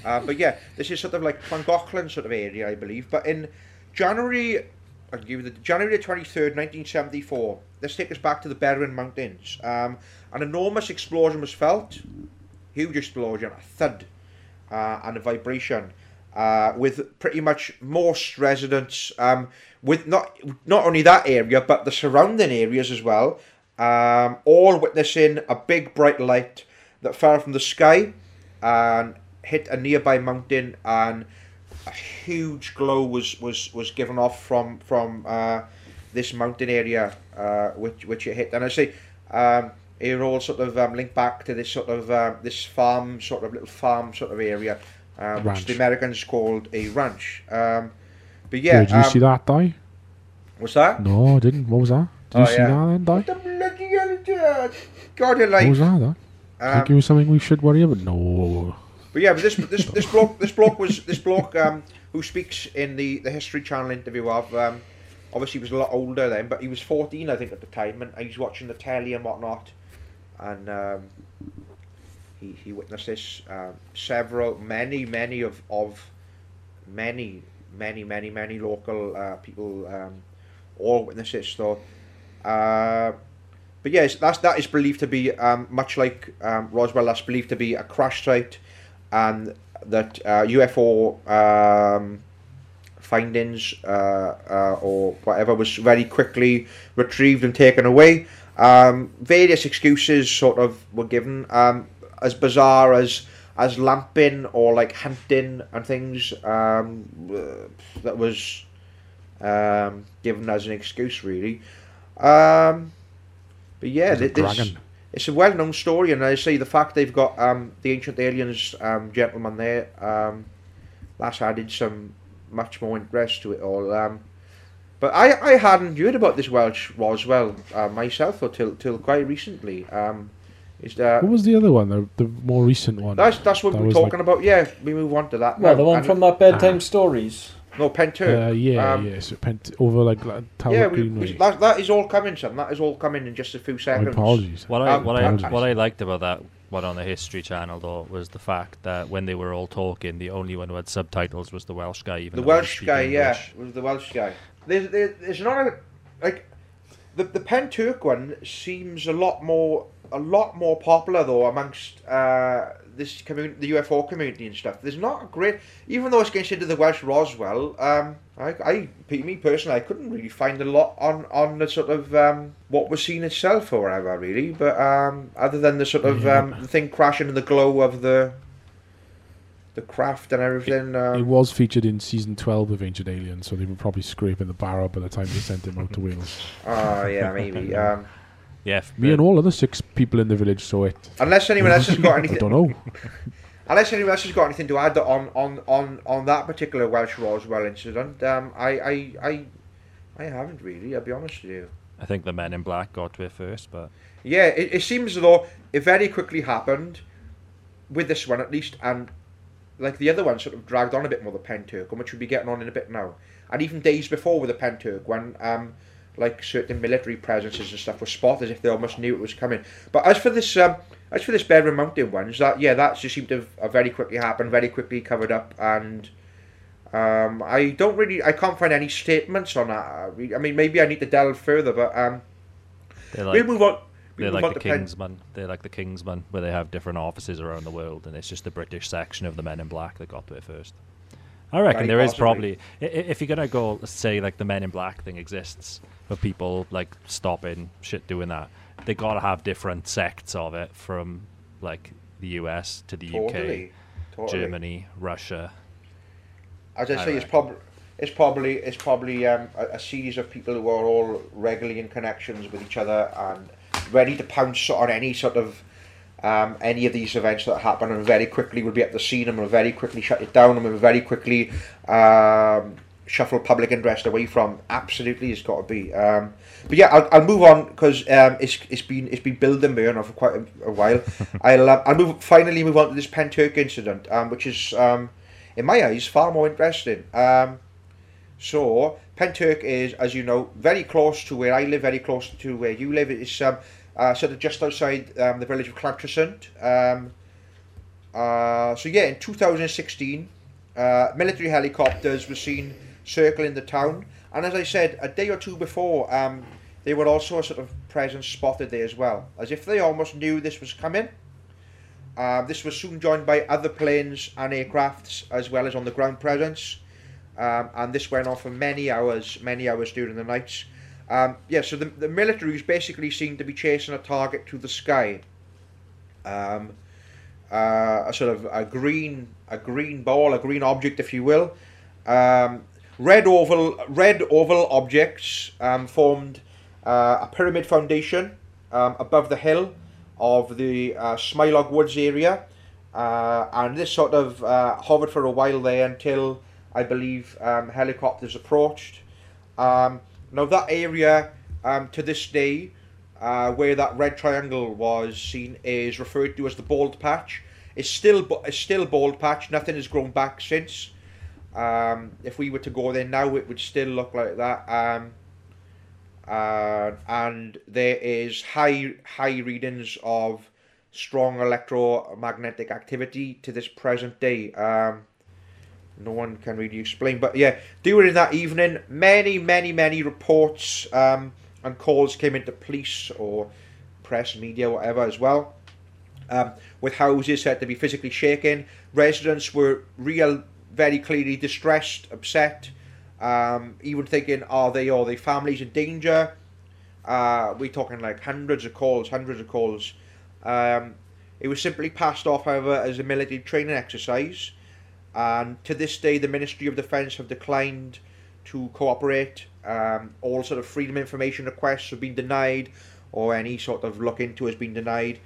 Uh, but yeah, this is sort of like Llangollen sort of area, I believe. But in January, I'll give you the January twenty third, nineteen seventy four. Let's take us back to the Berwyn Mountains. Um, an enormous explosion was felt, huge explosion, a thud, uh, and a vibration. Uh, with pretty much most residents um, with not not only that area but the surrounding areas as well, um, all witnessing a big bright light that fell from the sky and hit a nearby mountain, and a huge glow was was was given off from from uh, this mountain area uh, which which it hit. And I say. Um, it all sort of um, linked back to this sort of uh, this farm sort of little farm sort of area, um, which the Americans called a ranch. Um, but yeah, did you um, see that die? What's that? No, I didn't. What was that? Did oh, you see yeah. that then die? What the bloody hell? God, like. What was that? Then? Um, Think it was something we should worry about? No. But yeah, but this this this bloke this bloke was this bloke um, who speaks in the the History Channel interview of um, obviously he was a lot older then, but he was fourteen I think at the time, and he was watching the telly and whatnot, and um, he he witnessed this um, several many many of of many many, many, many local uh, people um, all witnesses. So, uh, but yes, that's that is believed to be um, much like um, Roswell. That's believed to be a crash site, and that uh, UFO um, findings uh, uh, or whatever was very quickly retrieved and taken away. Um, various excuses sort of were given, um, as bizarre as as lamping or like hunting and things um, that was um, given as an excuse really. Um, but yeah, this, this, it's a well-known story, and I say the fact they've got um, the ancient aliens um, gentleman there, um, that's added some much more interest to it all. Um, But I, I hadn't heard about this Welsh Roswell uh, myself until till quite recently. Um, is that what was the other one? The, the more recent one. That's that's what that we're talking like, about. Yeah, we move on to that. Well, now. the one and from that bedtime ah. stories. No, Pentyrch. Uh, yeah, um, yeah. So Pent over like, like yeah, we, we, that, that is all coming, son. That is all coming in just a few seconds. My apologies. What I um, what I what I liked about that one on the History Channel though was the fact that when they were all talking, the only one who had subtitles was the Welsh guy. Even the Welsh guy, yeah, was the Welsh guy. There's there's not a like the the Pentyrch one seems a lot more a lot more popular though amongst uh, this community, the UFO community and stuff. There's not a great, even though it's considered the Welsh Roswell. Um, I, I, me personally, I couldn't really find a lot on on the sort of um, what was seen itself or whatever, really. But um, other than the sort of um, the thing crashing in the glow of the the craft and everything. It, um, it, was featured in season twelve of Ancient Aliens, so they were probably scraping the barrel by the time they sent him out to Wales. Oh yeah, maybe. Um, yeah, me and all other six people in the village saw it. Unless anyone else has got anything. I don't know. unless anyone else has got anything to add on on on on that particular Welsh Roswell incident, um, I I I I haven't really. I'll be honest with you. I think the Men in Black got to it first, but yeah, it, it seems as though it very quickly happened with this one at least, and like the other one sort of dragged on a bit more the Pentyrch, which we'll be getting on in a bit now, and even days before with the Pentyrch when um like certain military presences and stuff were spotted as if they almost knew it was coming. But as for this, um, as for this Berwyn Mountain ones, that yeah, that just seemed to have uh, very quickly happened, very quickly covered up, and um, I don't really, I can't find any statements on that. I mean, maybe I need to delve further, but um, like, we'll move on. We'll they're like the Kingsman. They're like the Kingsman, where they have different offices around the world, and it's just the British section of the Men in Black that got there first. I reckon Very there possibly. is probably if you're gonna go say like the Men in Black thing exists of people like stopping shit doing that, they gotta have different sects of it from like the US to the totally. UK, totally. Germany, Russia. As I, I say, reckon. it's probably it's probably it's probably um, a, a, series of people who are all regularly in connections with each other and ready to pounce on any sort of um, any of these events that happen and very quickly we'll be at the scene and we'll very quickly shut it down and we'll very quickly um, shuffle public interest away from. Absolutely, it's got to be. Um, but yeah, I'll, I'll move on because um, it's it's been it's been building me on for quite a, a while. I'll um, I'll move finally move on to this Pentyrch incident, um, which is um, in my eyes far more interesting. Um, so Pentyrch is, as you know, very close to where I live, very close to where you live. It's um, uh, sort of just outside um, the village of Llantrisant. Um, uh, so yeah, in 2016, uh, military helicopters were seen circling the town, and as I said, a day or two before, um, they were also a sort of presence spotted there as well, as if they almost knew this was coming. Uh, this was soon joined by other planes and aircrafts, as well as on the ground presence, um, and this went on for many hours, many hours during the nights. Um, yeah, so the, the militaries basically seem to be chasing a target to the sky. Um, uh, a sort of a green, a green ball, a green object, if you will. Um, red oval, red oval objects um, formed uh, a pyramid foundation um, above the hill of the uh, Smilog Woods area, uh, and this sort of uh, hovered for a while there until I believe um, helicopters approached. Um, now that area, um, to this day, uh, where that red triangle was seen, is referred to as the bald patch. It's still it's still bald patch. Nothing has grown back since. Um, if we were to go there now, it would still look like that. Um, uh, and there is high high readings of strong electromagnetic activity to this present day. Um, no one can really explain. But yeah, during that evening, many, many, many reports um, and calls came into police or press, media, whatever, as well. Um, with houses said to be physically shaken, residents were real, very clearly distressed, upset, um, even thinking, are they or their families in danger? Uh, we're talking like hundreds of calls, hundreds of calls. Um, it was simply passed off, however, as a military training exercise and to this day, the Ministry of Defence have declined to cooperate. Um, all sort of freedom information requests have been denied, or any sort of look into has been denied.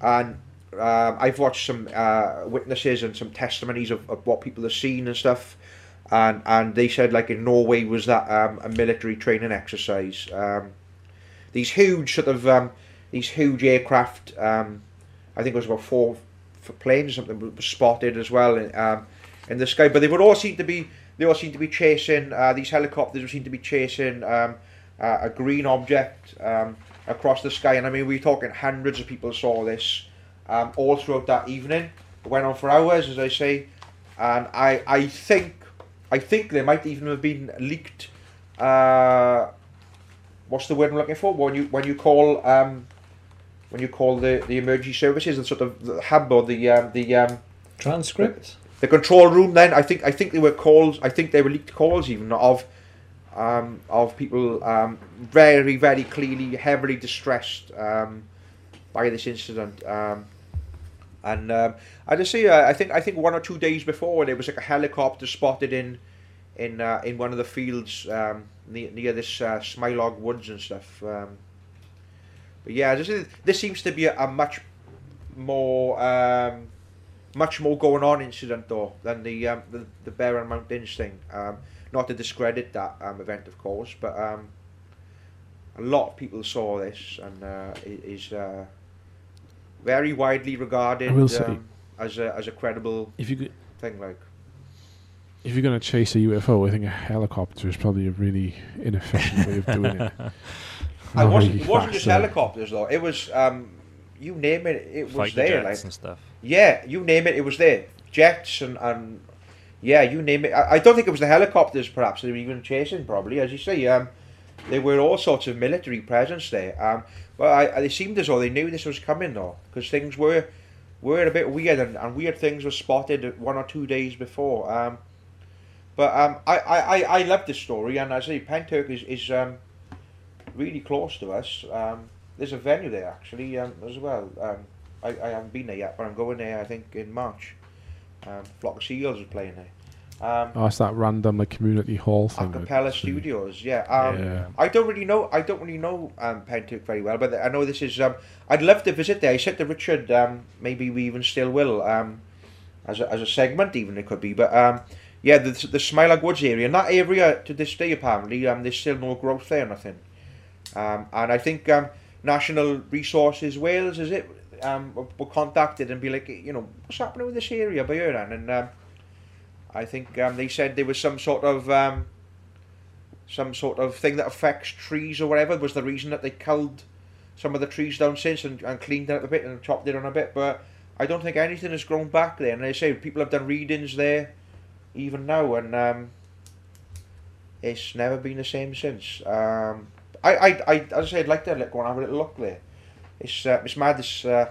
And uh, I've watched some uh, witnesses and some testimonies of, of what people have seen and stuff. and and they said like in Norway was that um, a military training exercise. Um, these huge sort of um, these huge aircraft. Um, I think it was about four, four planes or something was spotted as well in, um, in the sky. But they would all seem to be they all seem to be chasing uh, these helicopters. Seem to be chasing um, uh, a green object um, across the sky. And I mean, we're talking hundreds of people saw this um, all throughout that evening. It went on for hours, as I say, and I I think I think there might even have been leaked. Uh, what's the word I'm looking for? When you when you call um, when you call the, the emergency services and sort of the hub or the um, the um, transcript, the, the, control room. Then I think I think they were calls. I think they were leaked calls even of um, of people um, very very clearly heavily distressed um, by this incident. Um, and um, I just say uh, I think I think one or two days before there was like a helicopter spotted in in uh, in one of the fields um, near, near this uh, Smylog Woods and stuff. Um, but yeah, this, is, this seems to be a, a much more um, much more going on incident though than the um, the, the Berwyn Mountains thing. Um, not to discredit that um, event, of course, but um, a lot of people saw this and uh, is uh, very widely regarded um, as a as a credible if you could, thing. Like, if you're going to chase a UFO, I think a helicopter is probably a really inefficient way of doing it. I wasn't. It wasn't just helicopters though. It was um, you name it. It was Fighting there. Jets like and stuff. Yeah, you name it. It was there. Jets and and yeah, you name it. I, I don't think it was the helicopters. Perhaps they were even chasing. Probably, as you say. Um, there were all sorts of military presence there. Um, but I, it seemed as though they knew this was coming though, because things were were a bit weird and, and weird things were spotted one or two days before. Um, but um, I, I, I love this story, and I say Pentyrch is, is um, really close to us. Um, there's a venue there actually um, as well. Um, I, I haven't been there yet, but I'm going there. I think in March. Um, Flock of Seagulls is playing there. Um, oh, it's that random like community hall thing. Acapella Studios, yeah. Um, yeah. I don't really know. I don't really know um, Pentyrch very well, but I know this is. Um, I'd love to visit there. I said to Richard, um, maybe we even still will, um, as a, as a segment, even it could be. But um, yeah, the the Smylog Woods area, and that area to this day apparently, um, there's still no growth there, nothing. Um, and I think um, National Resources Wales, is it, um, were contacted and be like, you know, what's happening with this area by here, and um, I think um, they said there was some sort of um, some sort of thing that affects trees or whatever was the reason that they culled some of the trees down since and, and cleaned it up a bit and chopped it on a bit. But I don't think anything has grown back there. And they say people have done readings there even now, and um, it's never been the same since. Um, I, I, I, as I say, I'd like to go and have a little look there. It's uh, it's mad. It's uh,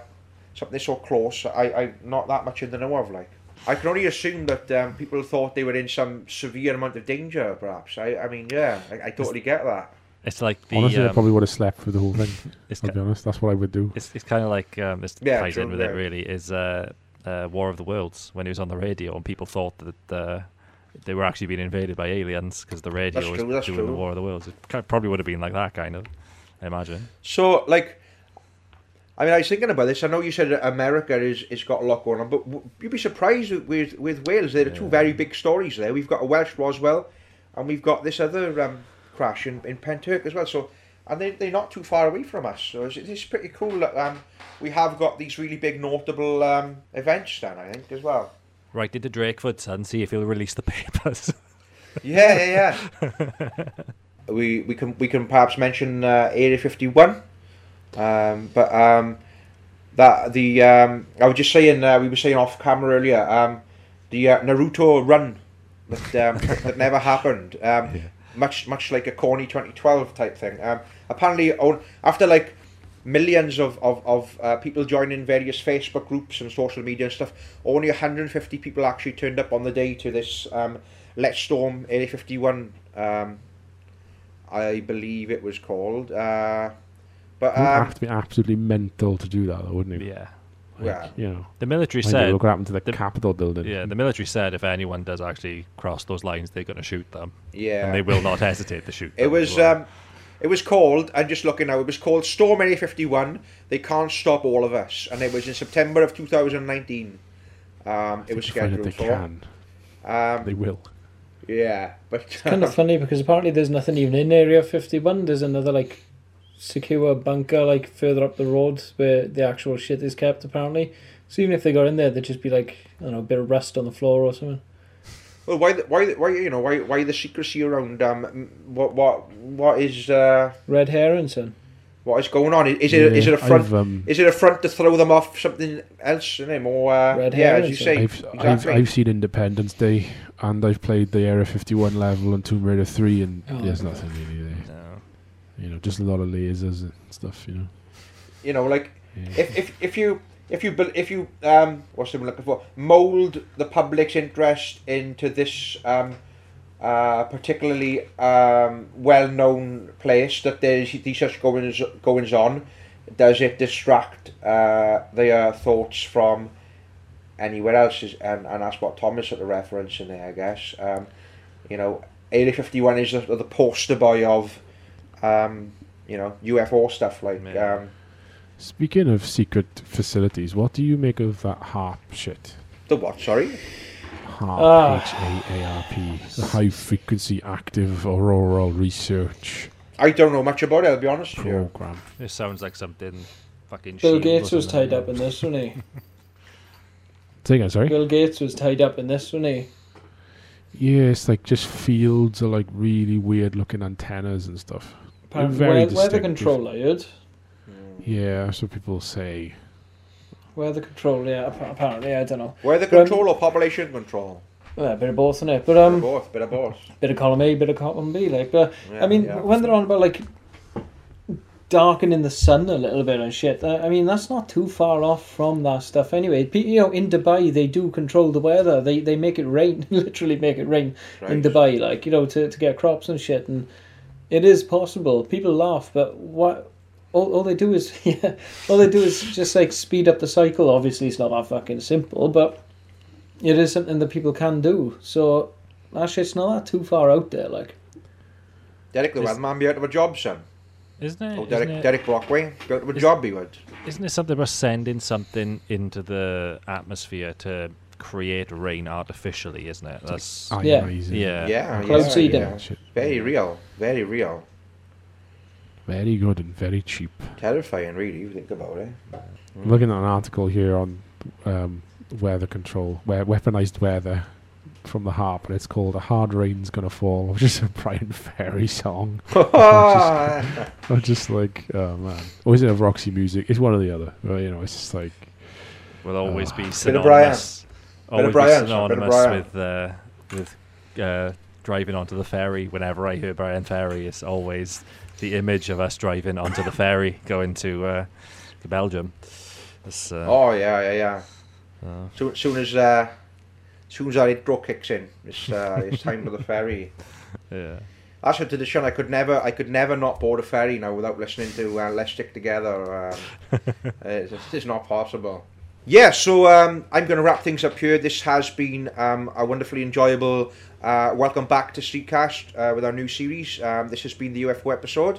something so close. I, I not that much in the know of like. I can only assume that um, people thought they were in some severe amount of danger, perhaps. I, I mean, yeah, I, I totally get that. It's like the. Honestly, um, I probably would have slept through the whole thing. It's I'll be honest, that's what I would do. It's, it's kind of like um, this yeah, ties true, in with yeah. it. Really, is uh, uh, War of the Worlds when he was on the radio and people thought that uh, they were actually being invaded by aliens because the radio That's was true, doing true. the War of the Worlds. It kind probably would have been like that, kind of. I imagine. So, like, I mean, I was thinking about this. I know you said America is is got a lot going on, but you'd be surprised with with, Wales. There are two very big stories there. We've got a Welsh Roswell, and we've got this other um, crash in in Pentyrch as well. So, and they they're not too far away from us. So it's, it's pretty cool that um, we have got these really big notable um, events then. I think as well. Write it to Drakeford and see if he'll release the papers. Yeah, yeah, yeah. we we can we can perhaps mention uh, Area Fifty One, um, but um, that the um, I was just saying uh, we were saying off camera earlier um, the uh, Naruto run that um, that never happened. Um, Much much like a corny twenty twelve type thing. Um, apparently, after like millions of, of, of uh, people joining various Facebook groups and social media and stuff. Only 150 people actually turned up on the day to this um, Let's Storm Area 51, um, I believe it was called. Uh, but You'd um, have to be absolutely mental to do that, though, wouldn't you? yeah. Like, Yeah. You know, The military said. look what happened to the, the- Capitol building. Yeah, the military said if anyone does actually cross those lines, they're going to shoot them, yeah, and they will not hesitate to shoot. It them was well. um, it was called. I'm just looking now. It was called Storm Area 51. They can't stop all of us, and it was in September of 2019. Um, it was Provided scheduled they for. can. Um, They will. Yeah, but it's kind of funny because apparently there's nothing even in Area 51. There's another like secure bunker like further up the road where the actual shit is kept apparently. So even if they got in there, there'd just be like I don't know a bit of rust on the floor or something. Well, why, the, why, why, you know, why, why the secrecy around um, what, what, what is uh, red herring, son? What is going on? Is it, yeah, is it a front? Um, is it a front to throw them off something else? You know, more uh, red yeah, as you say. I've, exactly. I've, I've seen Independence Day, and I've played the Area 51 level on Tomb Raider 3, and oh, there's nothing really there. You know, just a lot of lasers and stuff. You know. You know, like yeah. if, if if you if you if you um what's I'm looking for mold the public's interest into this um uh, particularly um, well-known place that there's these such goings goings on does it distract uh, their thoughts from anywhere else is, and, and that's what Thomas at the reference in there I guess um, you know Area 51 is the, the poster boy of um, you know UFO stuff like um, Speaking of secret facilities, what do you make of that HAARP shit? The what? Sorry. HAARP, H A A R P, the High Frequency Active Auroral Research. I don't know much about it. I'll be honest with you. Program. This sounds like something fucking. Bill Gates was tied up in this, wasn't he? Say again, sorry. Bill Gates was tied up in this, wasn't he? Yeah, it's like just fields of like really weird looking antennas and stuff. Apparently, where, where the control layered. Yeah, that's what people say. Where the control, yeah, apparently, I don't know. Where the control um, or population control? Yeah, a bit of both, isn't it? But um, bit of both, bit of both. Bit of column A, bit of column B, like. But yeah, I mean, yeah. when they're on about like darkening the sun a little bit and shit, uh, I mean that's not too far off from that stuff anyway. You know, in Dubai they do control the weather. They they make it rain, literally make it rain right. in Dubai, like you know, to to get crops and shit, and it is possible. People laugh, but what all, all they do is yeah, all they do is just like speed up the cycle. Obviously, it's not that fucking simple, but it is something that people can do. So actually, it's not that too far out there. Like Derek the Weatherman be out of a job, son. Isn't it? Oh, Derek, isn't it, Derek Brockway, be out of a job, he would. Isn't it something about sending something into the atmosphere to create rain artificially? Isn't it? That's yeah, yeah, yeah, cloud seeding. Yeah. Very real, very real. Very good and very cheap. Terrifying, really, you think about it. Mm. Looking at an article here on um, weather control, where weaponized weather from the HAARP, and it's called "A Hard Rain's Gonna Fall," which is a Bryan Ferry song. I'm, just, I'm just like, oh man, or is it a Roxy Music? It's one or the other. Well, you know, it's just like will always uh, be synonymous. Always be synonymous with uh, with uh, driving onto the ferry. Whenever I hear Bryan Ferry, it's always the image of us driving onto the ferry going to, uh, to Belgium. Uh, oh yeah, yeah, yeah. Uh, so, soon as uh, soon as our intro kicks in, it's uh, it's time for the ferry. Yeah. That's a tradition. I could never, I could never not board a ferry now without listening to uh, "Let's Stick Together." Um, it's, it's not possible. Yeah, so um, I'm going to wrap things up here. This has been um, a wonderfully enjoyable uh, welcome back to Streetcast uh, with our new series. Um, this has been the UFO episode.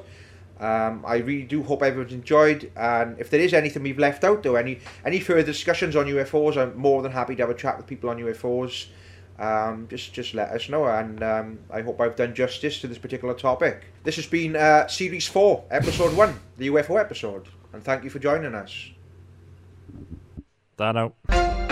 Um, I really do hope everyone's enjoyed. And if there is anything we've left out, or any any further discussions on UFOs, I'm more than happy to have a chat with people on UFOs. Um, just just let us know, and um, I hope I've done justice to this particular topic. This has been uh, series four, episode one, the UFO episode, and thank you for joining us that out.